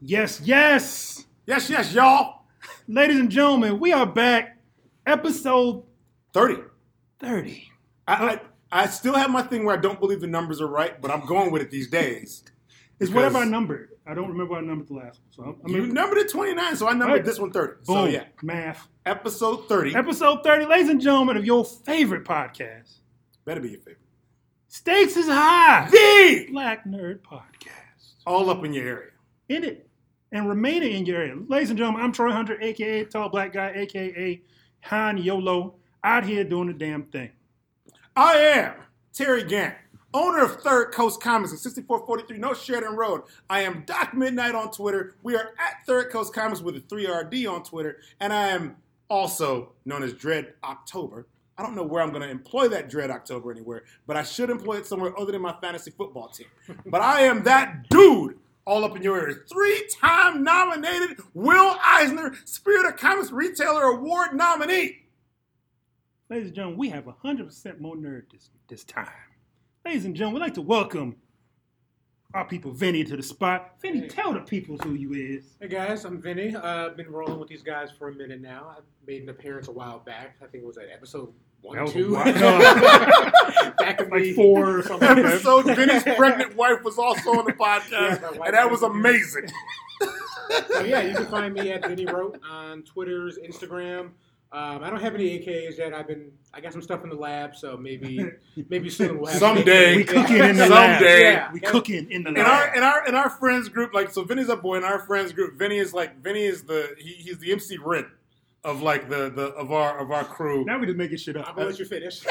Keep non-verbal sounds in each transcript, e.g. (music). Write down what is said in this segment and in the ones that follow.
Yes, yes. Yes, yes, y'all. Ladies and gentlemen, we are back. Episode 30. 30. I, I, I still have my thing where I don't believe the numbers are right, but I'm going with it these days. It's whatever I numbered. I don't remember what I numbered the last one. So I you mean, numbered it 29, so I numbered Right. this one 30. boom, So yeah, math. episode 30. Episode 30, ladies and gentlemen, of your favorite podcast. Better be your favorite. Stakes is high. The Black Nerd Podcast. all up in your area. In it and remaining in your area. Ladies and gentlemen, I'm Troy Hunter, aka Tall Black Guy, aka Han Yolo, out here doing the damn thing. I am Terry Gant, owner of Third Coast Comics at 6443 North Sheridan Road. I am Doc Midnight on Twitter. We are at Third Coast Comics with a 3RD on Twitter. And I am also known as Dread October. I don't know where I'm going to employ that Dread October anywhere, but I should employ it somewhere other than my fantasy football team. but I am that dude all up in your ear. Three time nominated Will Eisner Spirit of Comics Retailer Award nominee. Ladies and gentlemen, we have 100% more nerd this, this time. Ladies and gentlemen, we'd like to welcome our people, Vinny, to the spot. Vinny, Hey. tell the people who you is. Hey guys, I'm Vinny. Uh, I've been rolling with these guys for a minute now. I made an appearance a while back. I think it was at episode one, That was two. while- (laughs) no. back in Like the four or (laughs) something. like that. episode, Vinny's (laughs) pregnant wife was also on the podcast, Yes, my and that was was amazing. So yeah, you can find me at Vinny Wrote on Twitter's, Instagram. Um, I don't have any AKs yet. I've been, I got some stuff in the lab, so maybe, maybe soon we'll have Someday. We cooking in the lab. Someday. Yeah. We cooking in the In our in our in our friends group, like so, Vinny's a boy. In our friends group, Vinny is like Vinny is the he, he's the MC Ren of like the the of our of our crew. now we just making shit up. I'm gonna let you finish.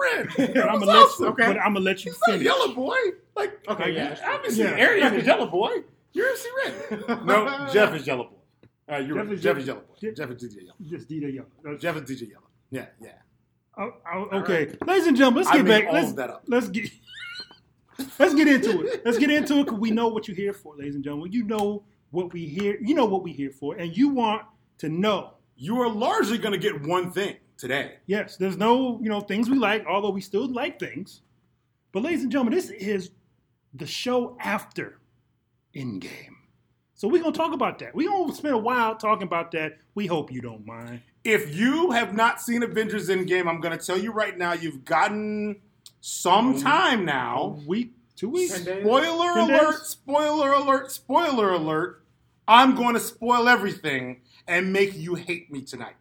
Ren. (laughs) But I'm was gonna let you, awesome. but I'm gonna let you He's not finish. Yellow Boy. Like Okay, yeah. obviously Yeah. Arian is Yellow Boy. You're MC Ren. No, Jeff is Yellow Boy. All right, you're Jeff right. is Jeff Jeff- is Yellow Boy. Jeff- Jeff is DJ Yella. Just DJ Young. Uh, Jeff is DJ Yella. Yeah, yeah. oh, oh, okay, ladies and gentlemen, let's I get made back. Let's, that up. let's get. (laughs) Let's get into it. Let's get into it because we know what you're here for, ladies and gentlemen. You know what we here. You know what we here for, and you want to know. You are largely going to get one thing today. Yes, there's no you know things we like, although we still like things. But ladies and gentlemen, this is the show after Endgame. So we're gonna talk about that. We're gonna spend a while talking about that. We hope you don't mind. If you have not seen Avengers Endgame, I'm going to tell you right now, you've gotten some time now. A week, two weeks. Spoiler alert, spoiler alert, spoiler alert. I'm going to spoil everything and make you hate me tonight.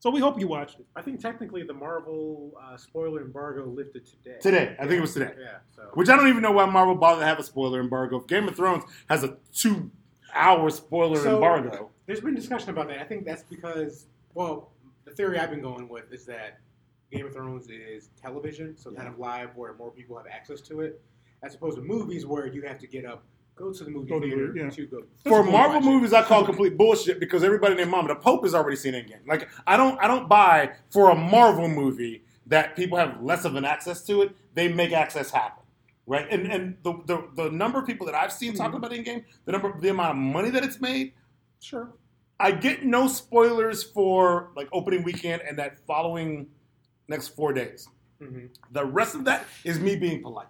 So we hope you watched it. I think technically the Marvel uh, spoiler embargo lifted today. Today. I think it was today. Yeah. So. Which I don't even know why Marvel bothered to have a spoiler embargo. Game of Thrones has a two hour spoiler So- embargo. There's been discussion about that. I think that's because, well, the theory I've been going with is that Game of Thrones is television, so kind of live where more people have access to it, as opposed to movies where you have to get up, go to the movie Go to the- theater yeah. to go. For Marvel movies, I call complete bullshit because everybody named Mama, the Pope has already seen Endgame. Like I don't, I don't buy for a Marvel movie that people have less of an access to it. They make access happen, right? And and the the, the number of people that I've seen talking about Endgame, the number, the amount of money that it's made, Sure. I get no spoilers for like opening weekend and that following next four days. hmm The rest of that is me being polite,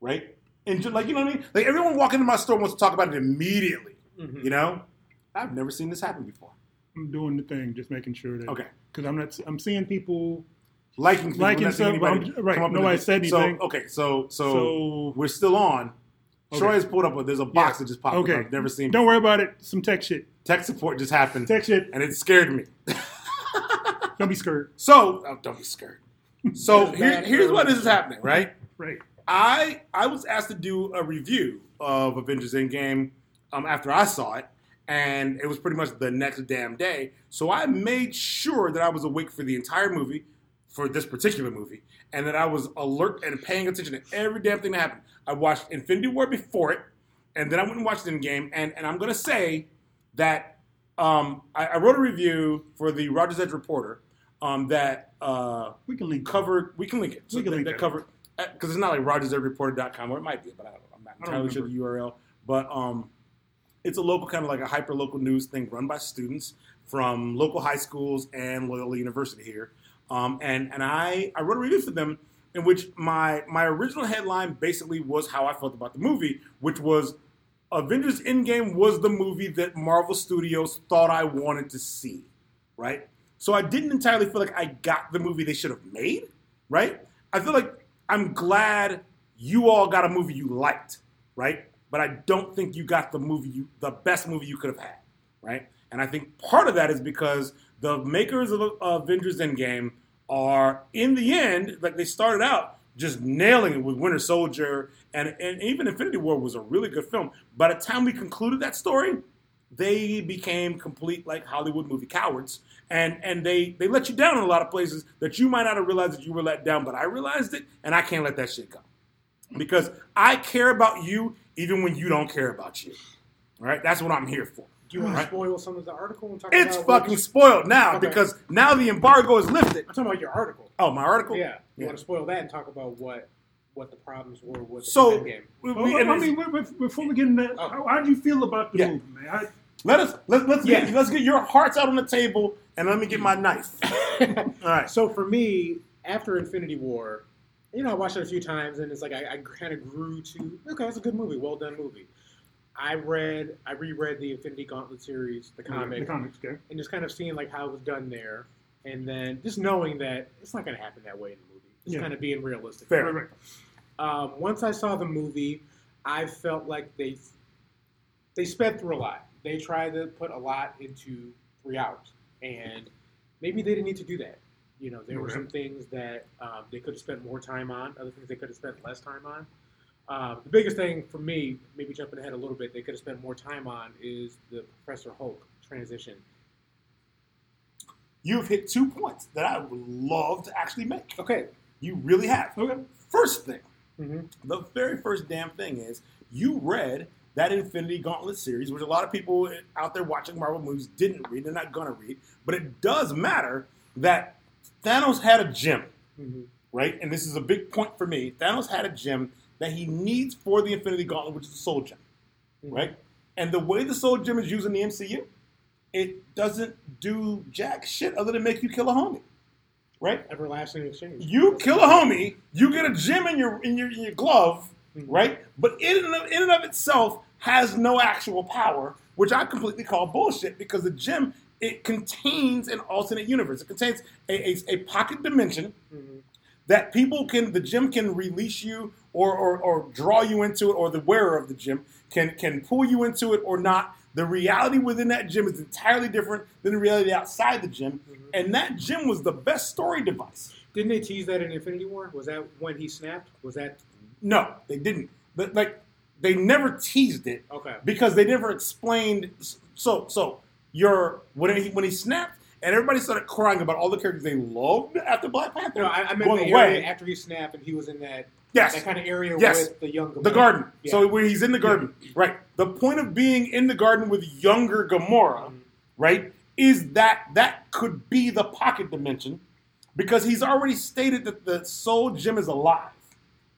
right? And just, like you know what I mean? Like everyone walking into my store wants to talk about it immediately. hmm You know, I've never seen this happen before. I'm doing the thing, just making sure that. Okay, Because I'm not. I'm seeing people. liking people, Liking not seeing stuff, anybody I'm- right, come up with nobody it. said So anything. okay, so so, So, we're still on. Okay. Troy has pulled up. a There's a box that just popped Okay. up. I've never seen. don't worry about it. Some tech shit. Tech support just happened, Tech shit. and it scared me. Don't be scared. (laughs) So oh, don't be scared. So here, here's what feelings. is happening, right? Right. I I was asked to do a review of Avengers Endgame um, after I saw it, and it was pretty much the next damn day. So I made sure that I was awake for the entire movie, for this particular movie, and that I was alert and paying attention to every damn thing that happened. I watched Infinity War before it, and then I went and watched Endgame, and and I'm gonna say that um, I, I wrote a review for the Rogers Edge Reporter um, that. Uh, We can link. covered. We can link it. So We can that, link that it. covered because it's not like RogersEdgeReporter.com or it might be, but I don't, I'm not entirely sure the URL. But um, it's a local kind of like a hyper local news thing run by students from local high schools and Loyola University here. Um, and and I I wrote a review for them in which my my original headline basically was how I felt about the movie, which was Avengers Endgame was the movie that Marvel Studios thought I wanted to see, right? So I didn't entirely feel like I got the movie they should have made, right? I feel like I'm glad you all got a movie you liked, right? But I don't think you got the movie you the best movie you could have had, right? And I think part of that is because the makers of Avengers Endgame are in the end, like they started out just nailing it with Winter Soldier and, and even Infinity War was a really good film. By the time we concluded that story, they became complete like Hollywood movie cowards. And and they they let you down in a lot of places that you might not have realized that you were let down, but I realized it and I can't let that shit go. Because I care about you even when you don't care about you. All right? That's what I'm here for. Do you want Right. to spoil some of the article and talk It's about what- fucking spoiled now Okay. because now the embargo is lifted. I'm talking about your article. Oh, my article? Yeah. You Yeah. want to spoil that and talk about what what the problems were with the So, game. we- Well, we- and I it's- mean, wait, wait, before we get into that, Oh. how, how do you feel about the Yeah. movie, man? I, let us let, let's get let's get your hearts out on the table and let me get my knife. (laughs) All right. So for me, after Infinity War, you know, I watched it a few times, and it's like I, I kind of grew to okay, it's a good movie, well done movie. I read, I reread the Infinity Gauntlet series, the comic, the comics, okay. and just kind of seeing like how it was done there, and then just knowing that it's not going to happen that way in the movie. Just Yeah. kind of being realistic. Fair. Right, right. Um, once I saw the movie, I felt like they they sped through a lot. They tried to put a lot into three hours, and maybe they didn't need to do that. You know, there were some things that um, they could have spent more time on, other things they could have spent less time on. Um, the biggest thing for me, maybe jumping ahead a little bit, they could have spent more time on is the Professor Hulk transition. You've hit two points that I would love to actually make. Okay. You really have. Okay. First thing, Mm-hmm. the very first damn thing is you read that Infinity Gauntlet series, which a lot of people out there watching Marvel movies didn't read. They're not going to read. But it does matter that Thanos had a gem, Mm-hmm. right? And this is a big point for me. Thanos had a gem that he needs for the Infinity Gauntlet, which is the Soul Gem, right? And the way the Soul Gem is used in the MCU, it doesn't do jack shit other than make you kill a homie, right? Everlasting exchange. You kill a homie, you get a gem in your in your in your glove. Right? But in and, of, in and of itself has no actual power, which I completely call bullshit because the gem it contains an alternate universe. It contains a, a, a pocket dimension Mhm. that people can the gem can release you or, or, or draw you into it or the wearer of the gem can can pull you into it or not the reality within that gem is entirely different than the reality outside the gem and that gem was the best story device Didn't they tease that in Infinity War? Was that when he snapped? Was that no they didn't but like they never teased it okay? because they never explained so so your when he when he snapped and everybody started crying about all the characters they loved after Black Panther No, I, I meant the away. area after he snapped and he was in that yes that kind of area Yes. with the young The garden. Yeah. So where he's in the garden. Right. The point of being in the garden with younger Gamora, Mhm. right, is that that could be the pocket dimension because he's already stated that the soul gem is alive.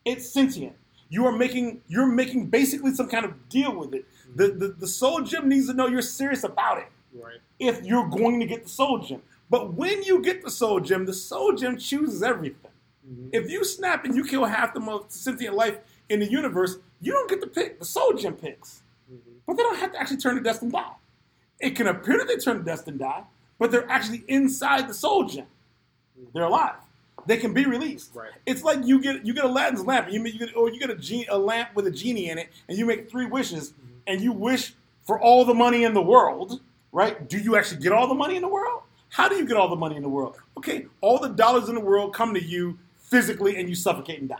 It's sentient. You are making you're making basically some kind of deal with it. The, the the soul gem needs to know you're serious about it right. if you're going to get the soul gem. But when you get the soul gem, the soul gem chooses everything. Mhm. If you snap and you kill half the most sentient life in the universe, you don't get to pick. The soul gem picks. Mhm. But they don't have to actually turn to dust and die. It can appear that they turn to dust and die, but they're actually inside the soul gem. They're alive. They can be released. Right. It's like you get you get Aladdin's lamp, you, you get, or you get a, genie, a lamp with a genie in it, and you make three wishes, mm-hmm. and you wish for all the money in the world. Right? Do you actually get all the money in the world? How do you get all the money in the world? Okay, all the dollars in the world come to you physically, and you suffocate and die.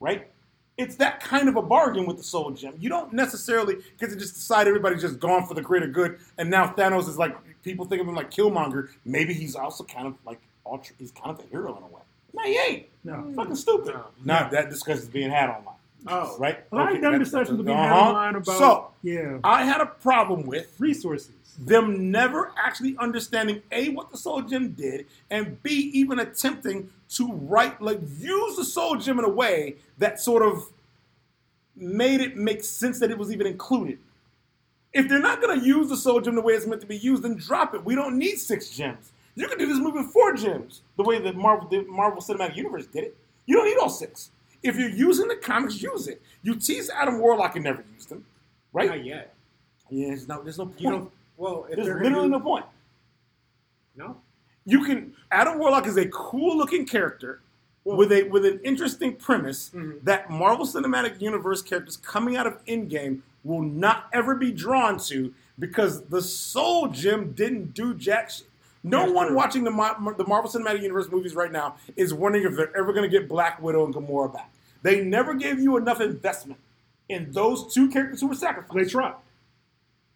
Right? It's that kind of a bargain with the soul gem. You don't necessarily get to just decide everybody's just gone for the greater good, and now Thanos is like people think of him like Killmonger. Maybe he's also kind of like ultra, he's kind of a hero in a way. No, he ain't. No. Fucking stupid. No. Not that discussion is being had online, Oh, right? Well, I Okay, done discussions to be uh-huh. had online about So yeah I had a problem with resources. them never actually understanding a what the soul gem did and b even attempting to write like use the soul gem in a way that sort of made it make sense that it was even included if they're not going to use the soul gem the way it's meant to be used then drop it we don't need six gems you can do this movie with four gems the way the marvel the marvel cinematic universe did it You don't need all six. If you're using the comics, use it. You tease Adam Warlock and never used him, right? Not yet. Yeah, there's no, there's no point. You don't. Well, there's literally no point. no. You can Adam Warlock is a cool looking character Well- with a with an interesting premise Mhm. that Marvel Cinematic Universe characters coming out of Endgame will not ever be drawn to because the Soul Gem didn't do jack shit. No one watching the, the Marvel Cinematic Universe movies right now is wondering if they're ever going to get Black Widow and Gamora back. They never gave you enough investment in those two characters who were sacrificed. They tried.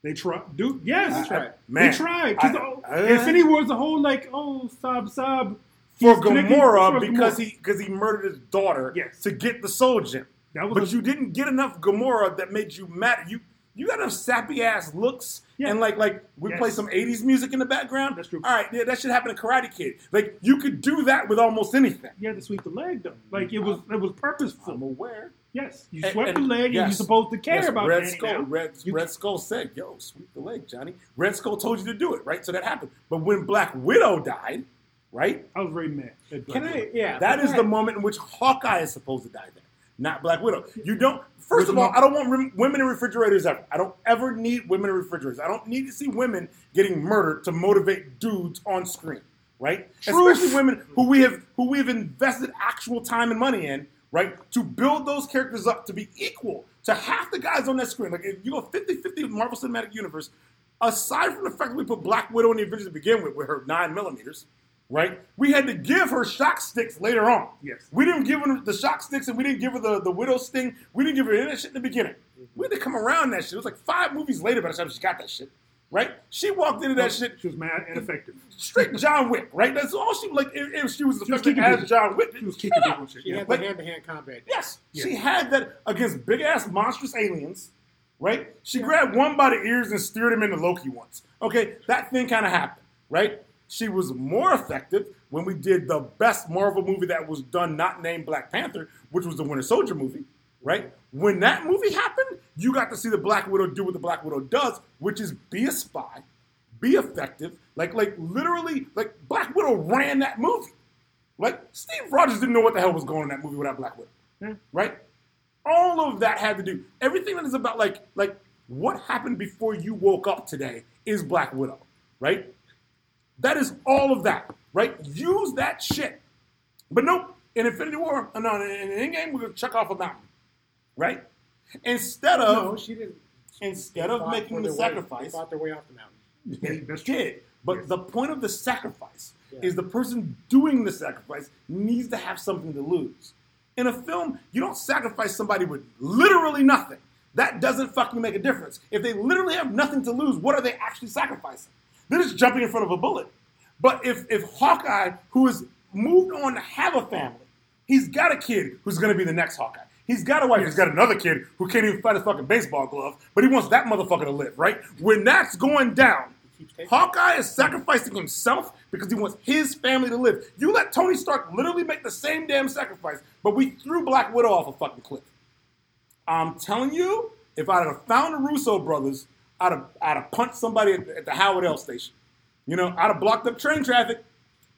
They tried. Dude, yes. They tried. Man, they tried. I- oh, uh, Infinity War's the whole like, oh, sob sob. for Gamora for because Gamora. he because he murdered his daughter Yes. to get the Soul Gem. That was But a- you didn't get enough Gamora that made you mad. You you got enough sappy ass looks Yeah. and like like we Yes. play some '80s music in the background. That's true. All right, yeah, that should happen in Karate Kid. Like you could do that with almost anything. You had to sweep the leg though. Like it was it was purposeful. I'm aware. Yes. You swept and- the leg and you're supposed to care Yes, about Red Danny Skull. now. Red, You- Red Skull said, "Yo, sweep the leg, Johnny." Red Skull told you to do it, right? So that happened. But when Black Widow died, right? I was very mad. at Black Can I? Widow. Yeah. That but is go the moment in which Hawkeye is supposed to die there, not Black Widow. You don't. First of all. I don't want women in refrigerators ever. I don't ever need women in refrigerators. I don't need to see women getting murdered to motivate dudes on screen, right? Truth. Especially women who we have who we have invested actual time and money in, right? To build those characters up to be equal to half the guys on that screen. Like if you go 50-50 Marvel Cinematic Universe, aside from the fact that we put Black Widow in the Avengers to begin with, with her nine millimeters, right? We had to give her shock sticks later on. Yes. We didn't give her the shock sticks and we didn't give her the, the widow sting. We didn't give her any of that shit in the beginning. Mm-hmm. We had to come around that shit. It was like five movies later by the time she got that shit. Right? She walked into that shit She was mad and effective. straight John Wick, right? That's all she like if, she was effective kicking as. John Wick. She was kicking people. She (laughs) Yeah. had Like- the hand-to-hand combat. Yes, Yeah. she had that against big ass monstrous aliens, right? She grabbed one by the ears and steered him into Loki once. Okay, that thing kind of happened, right? She was more effective when we did the best Marvel movie that was done, not named Black Panther, which was the Winter Soldier movie, right? When that movie happened, you got to see the Black Widow do what the Black Widow does, which is be a spy, be effective, like like literally, like Black Widow ran that movie. Like Steve Rogers didn't know what the hell was going on in that movie without Black Widow Yeah. right? All of that had to do everything that is about like like what happened before you woke up today is Black Widow, right? That is all of that, right? Use that shit. But nope, in Infinity War, uh, no, in in Endgame, we're gonna chuck off a mountain, right? Instead of No, she didn't. instead of making the their way- sacrifice, They fought their way off the mountain. they (laughs) did. But Yes. the point of the sacrifice Yeah. is the person doing the sacrifice needs to have something to lose. In a film, you don't sacrifice somebody with literally nothing. That doesn't fucking make a difference. If they literally have nothing to lose, what are they actually sacrificing? They're just jumping in front of a bullet. But if if Hawkeye, who has moved on to have a family, he's got a kid who's going to be the next Hawkeye. He's got a wife. He's got another kid who can't even fight a fucking baseball glove, but he wants that motherfucker to live, right? When that's going down. Hawkeye is sacrificing himself because he wants his family to live. You let Tony Stark literally make the same damn sacrifice, but we threw Black Widow off a fucking cliff. I'm telling you, if I'd have found the Russo brothers, I'd have, I'd have punched somebody at the, at the Howard L station. You know, I'd have blocked up train traffic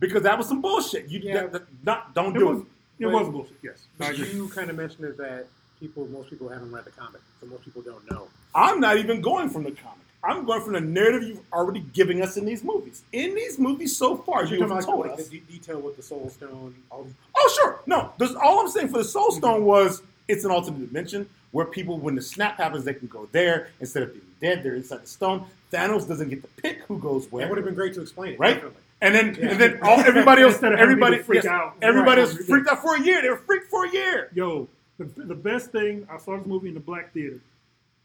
because that was some bullshit. You Yeah. that- that- not don't It do was, it. it was bullshit, yes. But you kind of mentioned is that people, most people haven't read the comic, so most people don't know. I'm not even going from the comic. I'm going from the narrative you've already giving us in these movies. In these movies so far, you have told like, us. the de- detail with the Soul Stone. All Oh, sure. No, there's, all I'm saying for the Soul mm-hmm. Stone was it's an alternate dimension where people, when the snap happens, they can go there instead of being dead. They're inside the stone. Thanos doesn't get to pick who goes where, that would have been great to explain it. right? Definitely. And then, Yeah. and then all, everybody else, (laughs) Instead of everybody, people freak yes, out. everybody Right. else freaked out for a year. They were freaked for a year. Yo, the, the best thing, I saw this movie in the Black Theater.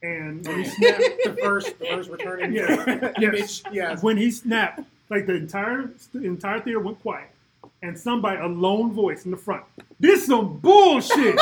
And when he (laughs) snapped, the first, the first returning Yeah. (laughs) image. Yes. when he snapped, like the entire the entire theater went quiet, and somebody a lone voice in the front. This some bullshit.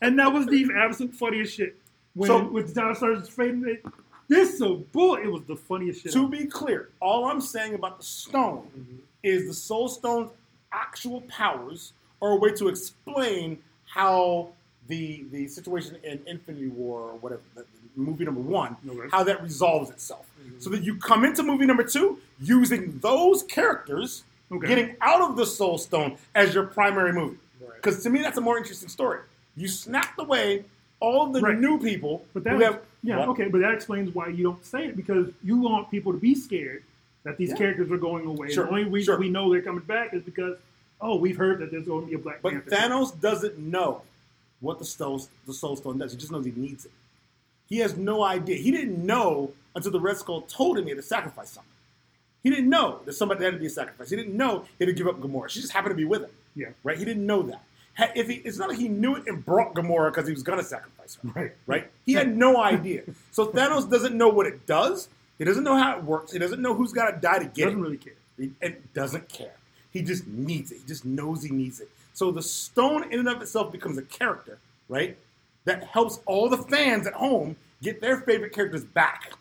And that was the absolute funniest shit. When So- with John started fading it, this some bull. It was the funniest shit. To be clear, all I'm saying about the stone Mhm. is the Soul Stone's actual powers are a way to explain how the the situation in Infinity War or whatever, the, the movie number one, Okay. how that resolves itself. Mhm. So that you come into movie number two using those characters Okay. getting out of the Soul Stone as your primary movie. Right. Because to me, that's a more interesting story. You snapped away all the Right. new people But that, have. yeah, What? okay, but that explains why you don't say it because you want people to be scared that these Yeah. characters are going away. Sure, The only reason sure. we know they're coming back is because oh, we've heard that there's going to be a Black But Panther. Thanos doesn't know what the soul, the soul Stone does. He just knows he needs it. He has no idea. He didn't know until the Red Skull told him he had to sacrifice something. He didn't know that somebody had to be a sacrifice. He didn't know he had to give up Gamora. She just happened to be with him. Yeah. Right? He didn't know that. If he, it's not like he knew it and brought Gamora because he was going to sacrifice her. Right. Right? He had no idea. So (laughs) Thanos doesn't know what it does. He doesn't know how it works. He doesn't know who's got to die to get doesn't it. really care. He and doesn't care. He just needs it. He just knows he needs it. So the stone in and of itself becomes a character, right? That helps all the fans at home get their favorite characters back.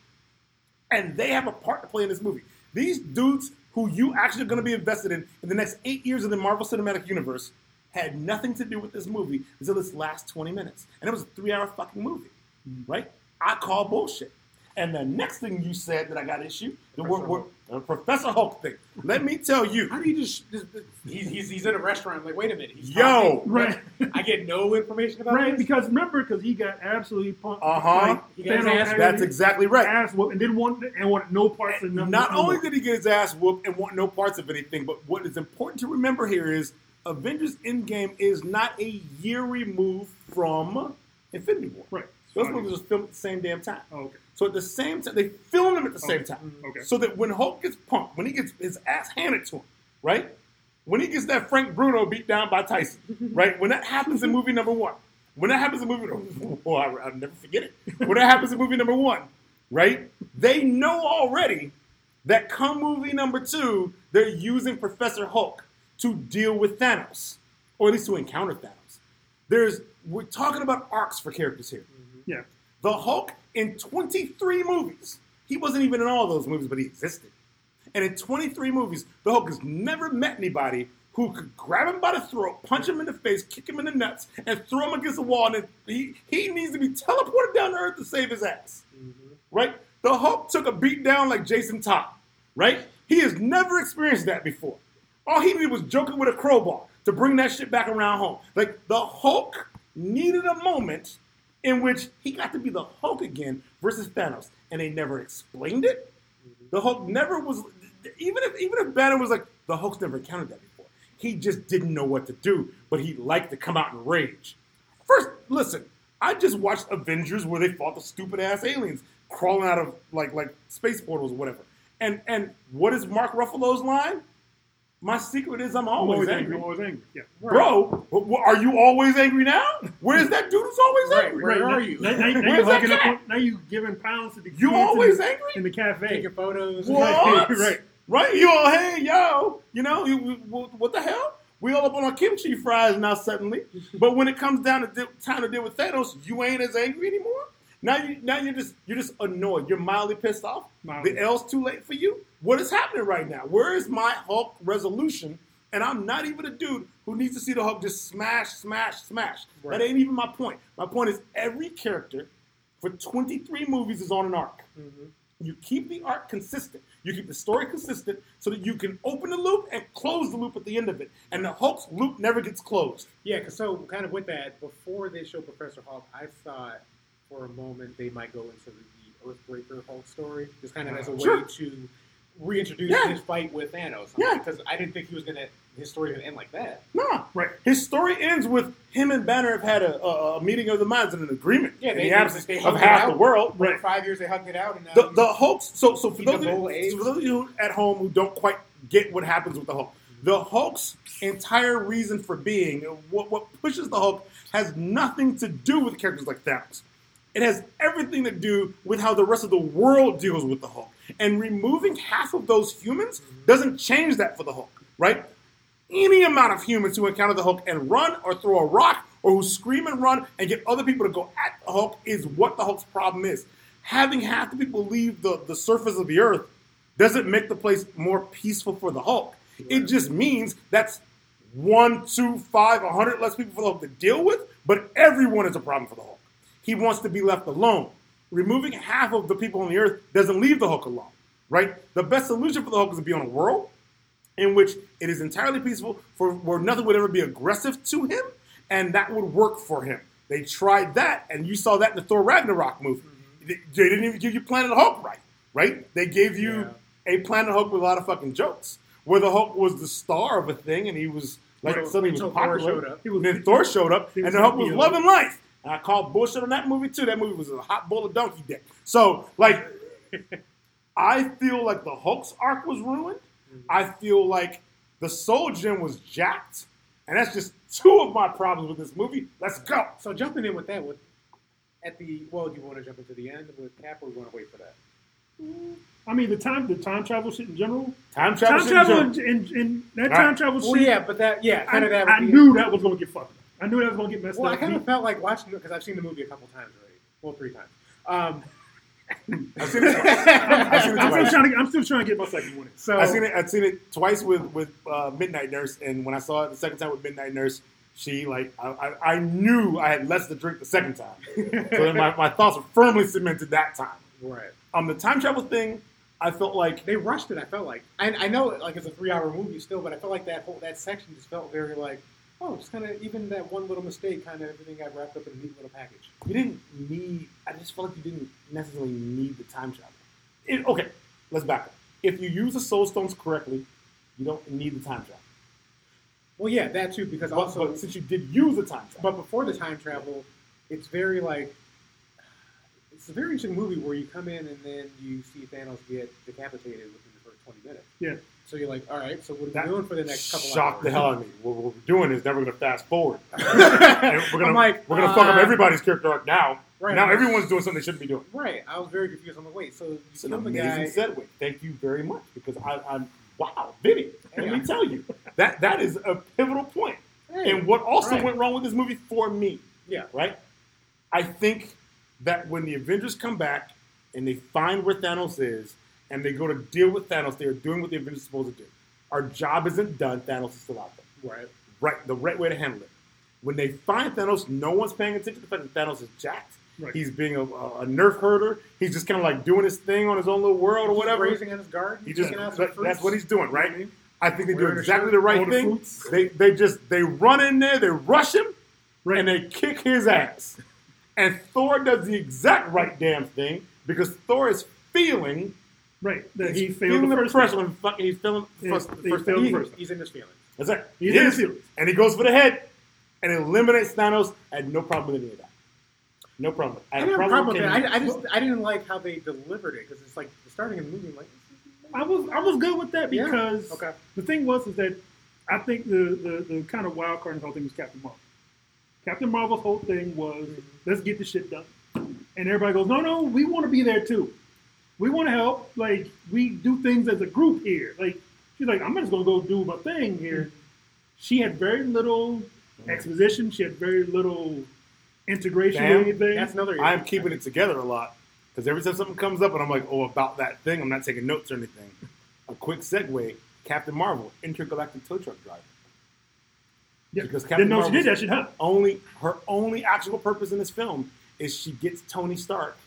And they have a part to play in this movie. These dudes who you actually are going to be invested in in the next eight years of the Marvel Cinematic Universe had nothing to do with this movie until this last 20 minutes. And it was a three hour fucking movie, mm-hmm. right? I call bullshit. And the next thing you said that I got issue, the word, word, the uh, Professor Hulk thing. Let me tell you, How do you just, just he's, he's he's in a restaurant? I'm like, wait a minute, he's Yo! talking, (laughs) Right. I get no information about Right, this? because remember, because he got absolutely pumped. Uh-huh. Like, He got his Thanos ass- had that's exactly right. Ass whooped and didn't want and wanted no parts of nothing. Not only did he get his ass whooped and want no parts of anything, but what is important to remember here is Avengers Endgame is not a year removed from Infinity War. right. Those movies were filmed at the same damn time. Oh, okay. So at the same time, they film them at the same time. Mm, okay. So that when Hulk gets pumped, when he gets his ass handed to him, right? When he gets that Frank Bruno beat down by Tyson, (laughs) right? When that happens in movie number one, when that happens in movie, (laughs) oh, I'll never forget it. When that happens in movie number one, right? They know already that come movie number two, they're using Professor Hulk to deal with Thanos, or at least to encounter Thanos. There's we're talking about arcs for characters here. Mm-hmm. Yeah. The Hulk in 23 movies. He wasn't even in all those movies, but he existed. And in 23 movies, the Hulk has never met anybody who could grab him by the throat, punch him in the face, kick him in the nuts, and throw him against the wall. And then he, he needs to be teleported down to Earth to save his ass. Mm-hmm. Right? The Hulk took a beat down like Jason Todd. Right? He has never experienced that before. All he needed was joking with a crowbar to bring that shit back around home. Like the Hulk needed a moment in which he got to be the Hulk again versus Thanos, and they never explained it. The Hulk never was, even if even if Banner was like the Hulk's never encountered that before. He just didn't know what to do, but he liked to come out and rage. First, listen, I just watched Avengers where they fought the stupid ass aliens crawling out of like like space portals or whatever. And and what is Mark Ruffalo's line? My secret is I'm I'm always, always angry. angry. I'm always angry. Yeah. Bro, wh- wh- are you always angry now? Where's that dude who's always Right, angry? Where now, are you? Now, now, now (laughs) Where's you're that hooking up. cat? Now you giving pounds to the kids. You always in, the- angry? in the cafe. Taking photos. What? (laughs) right. Right? You all, hey, yo, you know, you, we, what what the hell? We all up on our kimchi fries now suddenly. But when it comes down to di- time to deal with Thanos, you ain't as angry anymore. Now you now you're just you're just annoyed. You're mildly pissed off. Mildly. The L's too late for you. What is happening right now? Where is my Hulk resolution? And I'm not even a dude who needs to see the Hulk just smash, smash, smash. Right. That ain't even my point. My point is every character for 23 movies is on an arc. Mm-hmm. You keep the arc consistent. You keep the story consistent so that you can open the loop and close the loop at the end of it. And the Hulk's loop never gets closed. Yeah, 'cause so kind of with that, before they show Professor Hulk, I thought for a moment they might go into the, the Earthbreaker Hulk story, just kind of as a way Sure. to reintroduce Yeah. his fight with Thanos. Yeah. because I didn't think he was gonna his story gonna end like that. Nah. Right. His story ends with him and Banner have had a, a, a meeting of the minds and an agreement Yeah, in they- the they- absence they of half out. the world. For five years they hugged it out, and now The, the Hulk's so so for those, of you, bowl of eggs. so for those of you at home who don't quite get what happens with the Hulk, the Hulk's entire reason for being, what what pushes the Hulk, has nothing to do with characters like Thanos. It has everything to do with how the rest of the world deals with the Hulk. And removing half of those humans doesn't change that for the Hulk, right? Any amount of humans who encounter the Hulk and run or throw a rock or who scream and run and get other people to go at the Hulk is what the Hulk's problem is. Having half the people leave the, the surface of the earth doesn't make the place more peaceful for the Hulk. It just means that's one, two, five, a hundred less people for the Hulk to deal with, but everyone is a problem for the Hulk. He wants to be left alone. Removing half of the people on the earth doesn't leave the Hulk alone, right? The best solution for the Hulk is to be on a world in which it is entirely peaceful, for where nothing would ever be aggressive to him, and that would work for him. They tried that, and you saw that in the Thor Ragnarok movie. Mm-hmm. They, didn't even give you Planet Hulk right, right? They gave you a Planet Hulk with a lot of fucking jokes, where the Hulk was the star of a thing, and he was like Until- suddenly he was Thor popular. showed up. He was- then Thor showed up, and the Hulk was loving life. And I called bullshit on that movie too. That movie was a hot bowl of donkey dick. So like, (laughs) I feel like the Hulk's arc was ruined. I feel like the Soul Gem was jacked, and that's just two of my problems with this movie. Let's go. So jumping in with that, with at the well, do you want to jump into the end with Cap, or do you want to wait for that? I mean, the time the time travel shit in general. Time travel. Time shit in travel general. in, in, in that Right. time travel Well, shit. yeah, but that yeah, I, kind of that. I would be- knew that was going to get fucked. Up. I knew that was going to get messed up. Well, I kind of felt like watching it because I've seen the movie a couple times already. Well, three times. Um, (laughs) I've seen it twice. I've seen it I'm still trying to. I'm still trying to get my second one. in. so I've seen it. I've seen it twice with with uh, Midnight Nurse, and when I saw it the second time with Midnight Nurse, she like I, I, I knew I had less to drink the second time, (laughs) so then my, my thoughts were firmly cemented that time. right. On the time travel thing, I felt like They rushed it. I felt like I, I know like it's a three-hour movie still, but I felt like that whole that section just felt very like oh, just kind of even that one little mistake, kind of everything got wrapped up in a neat little package. you didn't need. I just felt like you didn't necessarily need the time travel. It, okay, let's back up. If you use the Soul Stones correctly, you don't need the time travel. Well, yeah, that too, because But, also but since you did use the time travel, But before the time travel, it's very like it's a very interesting movie where you come in and then you see Thanos get decapitated within the first twenty minutes. Yeah. So you're like, all right, so what are That we doing for the next couple shocked hours? Shock the hell out of me. What, we're doing is never going to fast forward. (laughs) And we're gonna like, we're gonna fuck up uh, everybody's character arc now. Right. Now everyone's doing something they shouldn't be doing. Right. I was very confused. I'm like, wait, so you It's an amazing guy? segue. Thank you very much because I, I'm wow, Vinny. Let me tell you that that is a pivotal point. Hey, And what also Right. went wrong with this movie for me, yeah. right? I think that when the Avengers come back and they find where Thanos is and they go to deal with Thanos, they are doing what the Avengers are supposed to do. Our job isn't done. Thanos is still out there. Right. right, the right way to handle it. When they find Thanos, no one's paying attention to the fact that Thanos is jacked. Right. He's being a, a, a nerf herder. He's just kind of like doing his thing on his own little world or He's whatever. Raising in his garden. He just, that, that's what he's doing, right? You know I mean? I think they do exactly the right all the thing. They they just they run in there, they rush him, Right. and they kick his ass. And Thor does the exact right damn thing because Thor is feeling Right. That he's he failed feeling the the first pressure time. fucking he's feeling the Yeah, first, the first failed the first time. he's in his feelings. That's it. He's He in is. his feelings. And he goes for the head and eliminates Thanos. I had no problem with any of that. No problem. I I had didn't a have a problem problem with with it. I, I just I didn't like how they delivered it because it's like starting in the movie. I'm like, I was I was good with that Yeah. because Okay. the thing was is that I think the, the, the kind of wild card in the whole thing was Captain Marvel. Captain Marvel's whole thing was mm-hmm. let's get this shit done, and everybody goes, no, no, we want to be there too. We want to help. Like we do things as a group here. Like she's like, I'm just gonna go do my thing here. She had very little exposition. She had very little integration Damn. with anything. that's another. I'm keeping it together a lot because every time something comes up and I'm like, oh, about that thing, I'm not taking notes or anything. A quick segue: Captain Marvel, intergalactic tow truck driver. yeah. because Captain Didn't Captain know she did that shit, huh? Only her only actual purpose in this film is she gets Tony Stark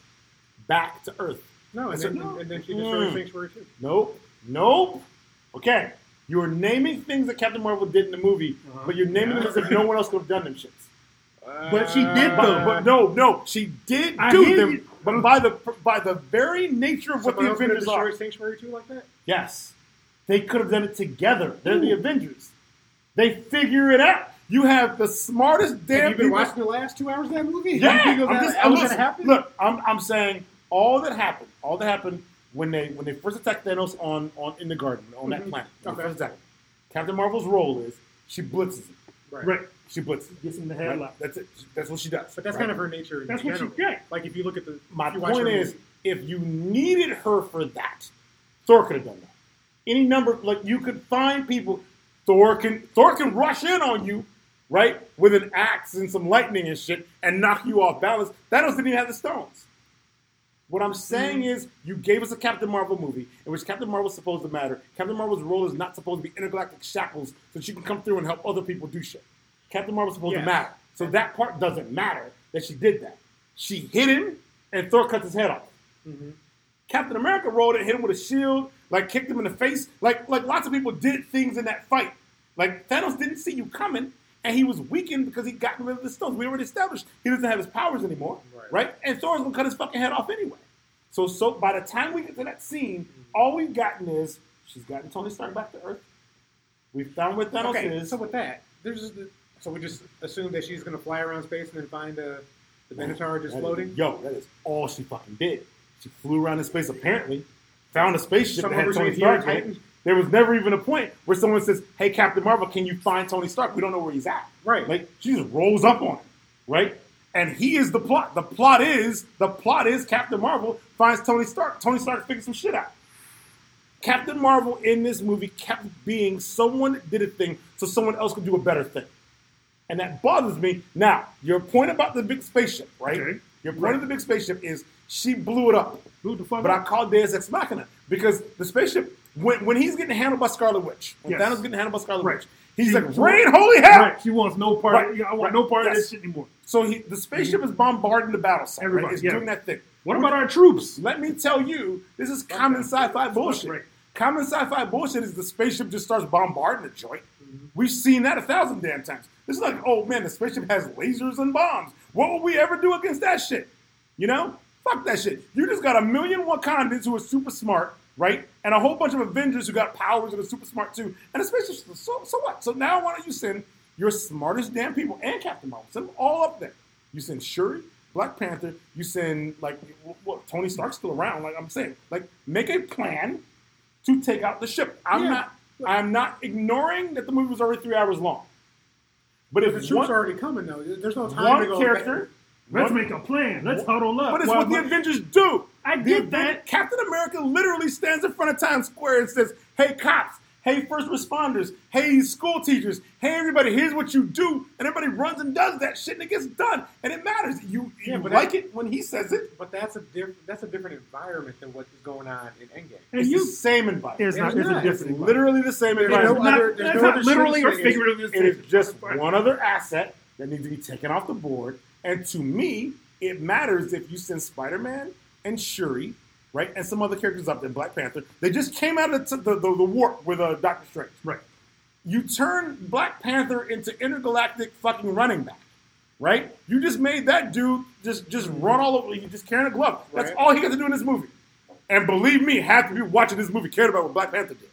back to Earth. No, and I said, then, no. and then she destroys Mm. Sanctuary too. Nope. Nope. Okay. You are naming things that Captain Marvel did in the movie, Uh-huh. but you're naming them as if no one else could have done them shits. But she did, But, though. but no, no, she did I do them. you. But by the by the very nature of what the else could have Avengers are, destroyed Sanctuary too like that. yes, they could have done it together. They're the Avengers. They figure it out. You have the smartest damn Have you been people- watching the last two hours of that movie? Yeah, I'm just, that I'm just- Look, I'm, I'm saying all that happened, all that happened when they when they first attacked Thanos on, on in the garden on that Mhm. planet. Okay. first attacked him. Captain Marvel's role is she blitzes him. Right. She blitzes. him. Gets in the Right? That's it. That's what she does. But that's right? kind of her nature. That's what she general. Like if you look at the My point is, movie- if you needed her for that, Thor could have done that. Any number, like you could find people. Thor can Thor can rush in on you, right, with an axe and some lightning and shit, and knock you off balance. Thanos didn't even have the stones. What I'm saying Mm-hmm. is, you gave us a Captain Marvel movie in which Captain Marvel's supposed to matter. Captain Marvel's role is not supposed to be intergalactic shackles so she can come through and help other people do shit. Captain Marvel's supposed Yes. to matter. So that part doesn't matter that she did that. She hit him, and Thor cuts his head off. Mhm. Captain America rolled it, hit him with a shield, like kicked him in the face. Like like lots of people did things in that fight. Like Thanos didn't see you coming, and he was weakened because he got rid of the stones. We already established he doesn't have his powers anymore, Right. right? And Thor's gonna cut his fucking head off anyway. So so by the time we get to that scene, all we've gotten is she's gotten Tony Stark back to Earth. We found where Thanos Okay, is. so with that, there's just the, so we just assume that she's gonna fly around space and then find uh, the Minotaur just That is- floating. Yo, that is all she fucking did. She flew around in space apparently, found a spaceship Somewhere that had Tony Stark in it. There was never even a point where someone says, "Hey, Captain Marvel, can you find Tony Stark?" We don't know where he's at. Right. Like she just rolls up on him, right? And he is the plot. The plot is the plot is Captain Marvel finds Tony Stark. Tony Stark figures some shit out. Captain Marvel in this movie kept being someone that did a thing so someone else could do a better thing. And that bothers me. Now, your point about the big spaceship, right? Okay. Your point of the big spaceship is she blew it up. Who the fuck? But I call Deus Ex Machina because the spaceship, when, when he's getting handled by Scarlet Witch, when Yes. Thanos getting handled by Scarlet Right. Witch, he's She- like, she- rain, holy hell! Right. She wants no part. Right, Yeah, I want right, no part of this shit anymore. So he, the spaceship is bombarding the battle site. Right? Everybody, It's yeah. doing that thing. What about our troops? Let me tell you, this is common sci-fi bullshit. Common sci-fi bullshit is the spaceship just starts bombarding the joint. Mm-hmm. We've seen that a thousand damn times. This is like, oh man, the spaceship has lasers and bombs. What would we ever do against that shit? You know? Fuck that shit. You just got a million Wakandans who are super smart, right? And a whole bunch of Avengers who got powers and are super smart too. And a spaceship, so, so what? So now why don't you send your smartest damn people and Captain Marvel? Send them all up there. You send Shuri, Black Panther, you send like what Tony Stark's still around, like I'm saying. Like make a plan to take out the ship. I'm Yeah. not I'm not ignoring that the movie was already three hours long. But if The troops one, are already coming though. There's no time one to go. character, Let's one- make a plan. Let's huddle up. but it's Well, what the Avengers do. I The get Aven- that. Captain America literally stands in front of Times Square and says, "Hey cops, hey first responders, hey school teachers, hey everybody, here's what you do," and everybody runs and does that shit, and it gets done, and it matters. You, Yeah, you but like it when he says it. But that's a different. That's a different environment than what is going on in Endgame. And It's you, the same environment. it's not. It's It's a different. It's literally the same environment. no not, other- there's that's no not other literally or figuratively. It is just one other asset that needs to be taken off the board. And to me, it matters if you send Spider Man and Shuri, right, and some other characters up there, Black Panther. They just came out of the, the, the, the warp with uh, Doctor Strange. Right. You turn Black Panther into intergalactic fucking running back, right? You just made that dude just just run all over. You just carrying a glove. That's Right. all he got to do in this movie. And believe me, half the people watching this movie cared about what Black Panther did,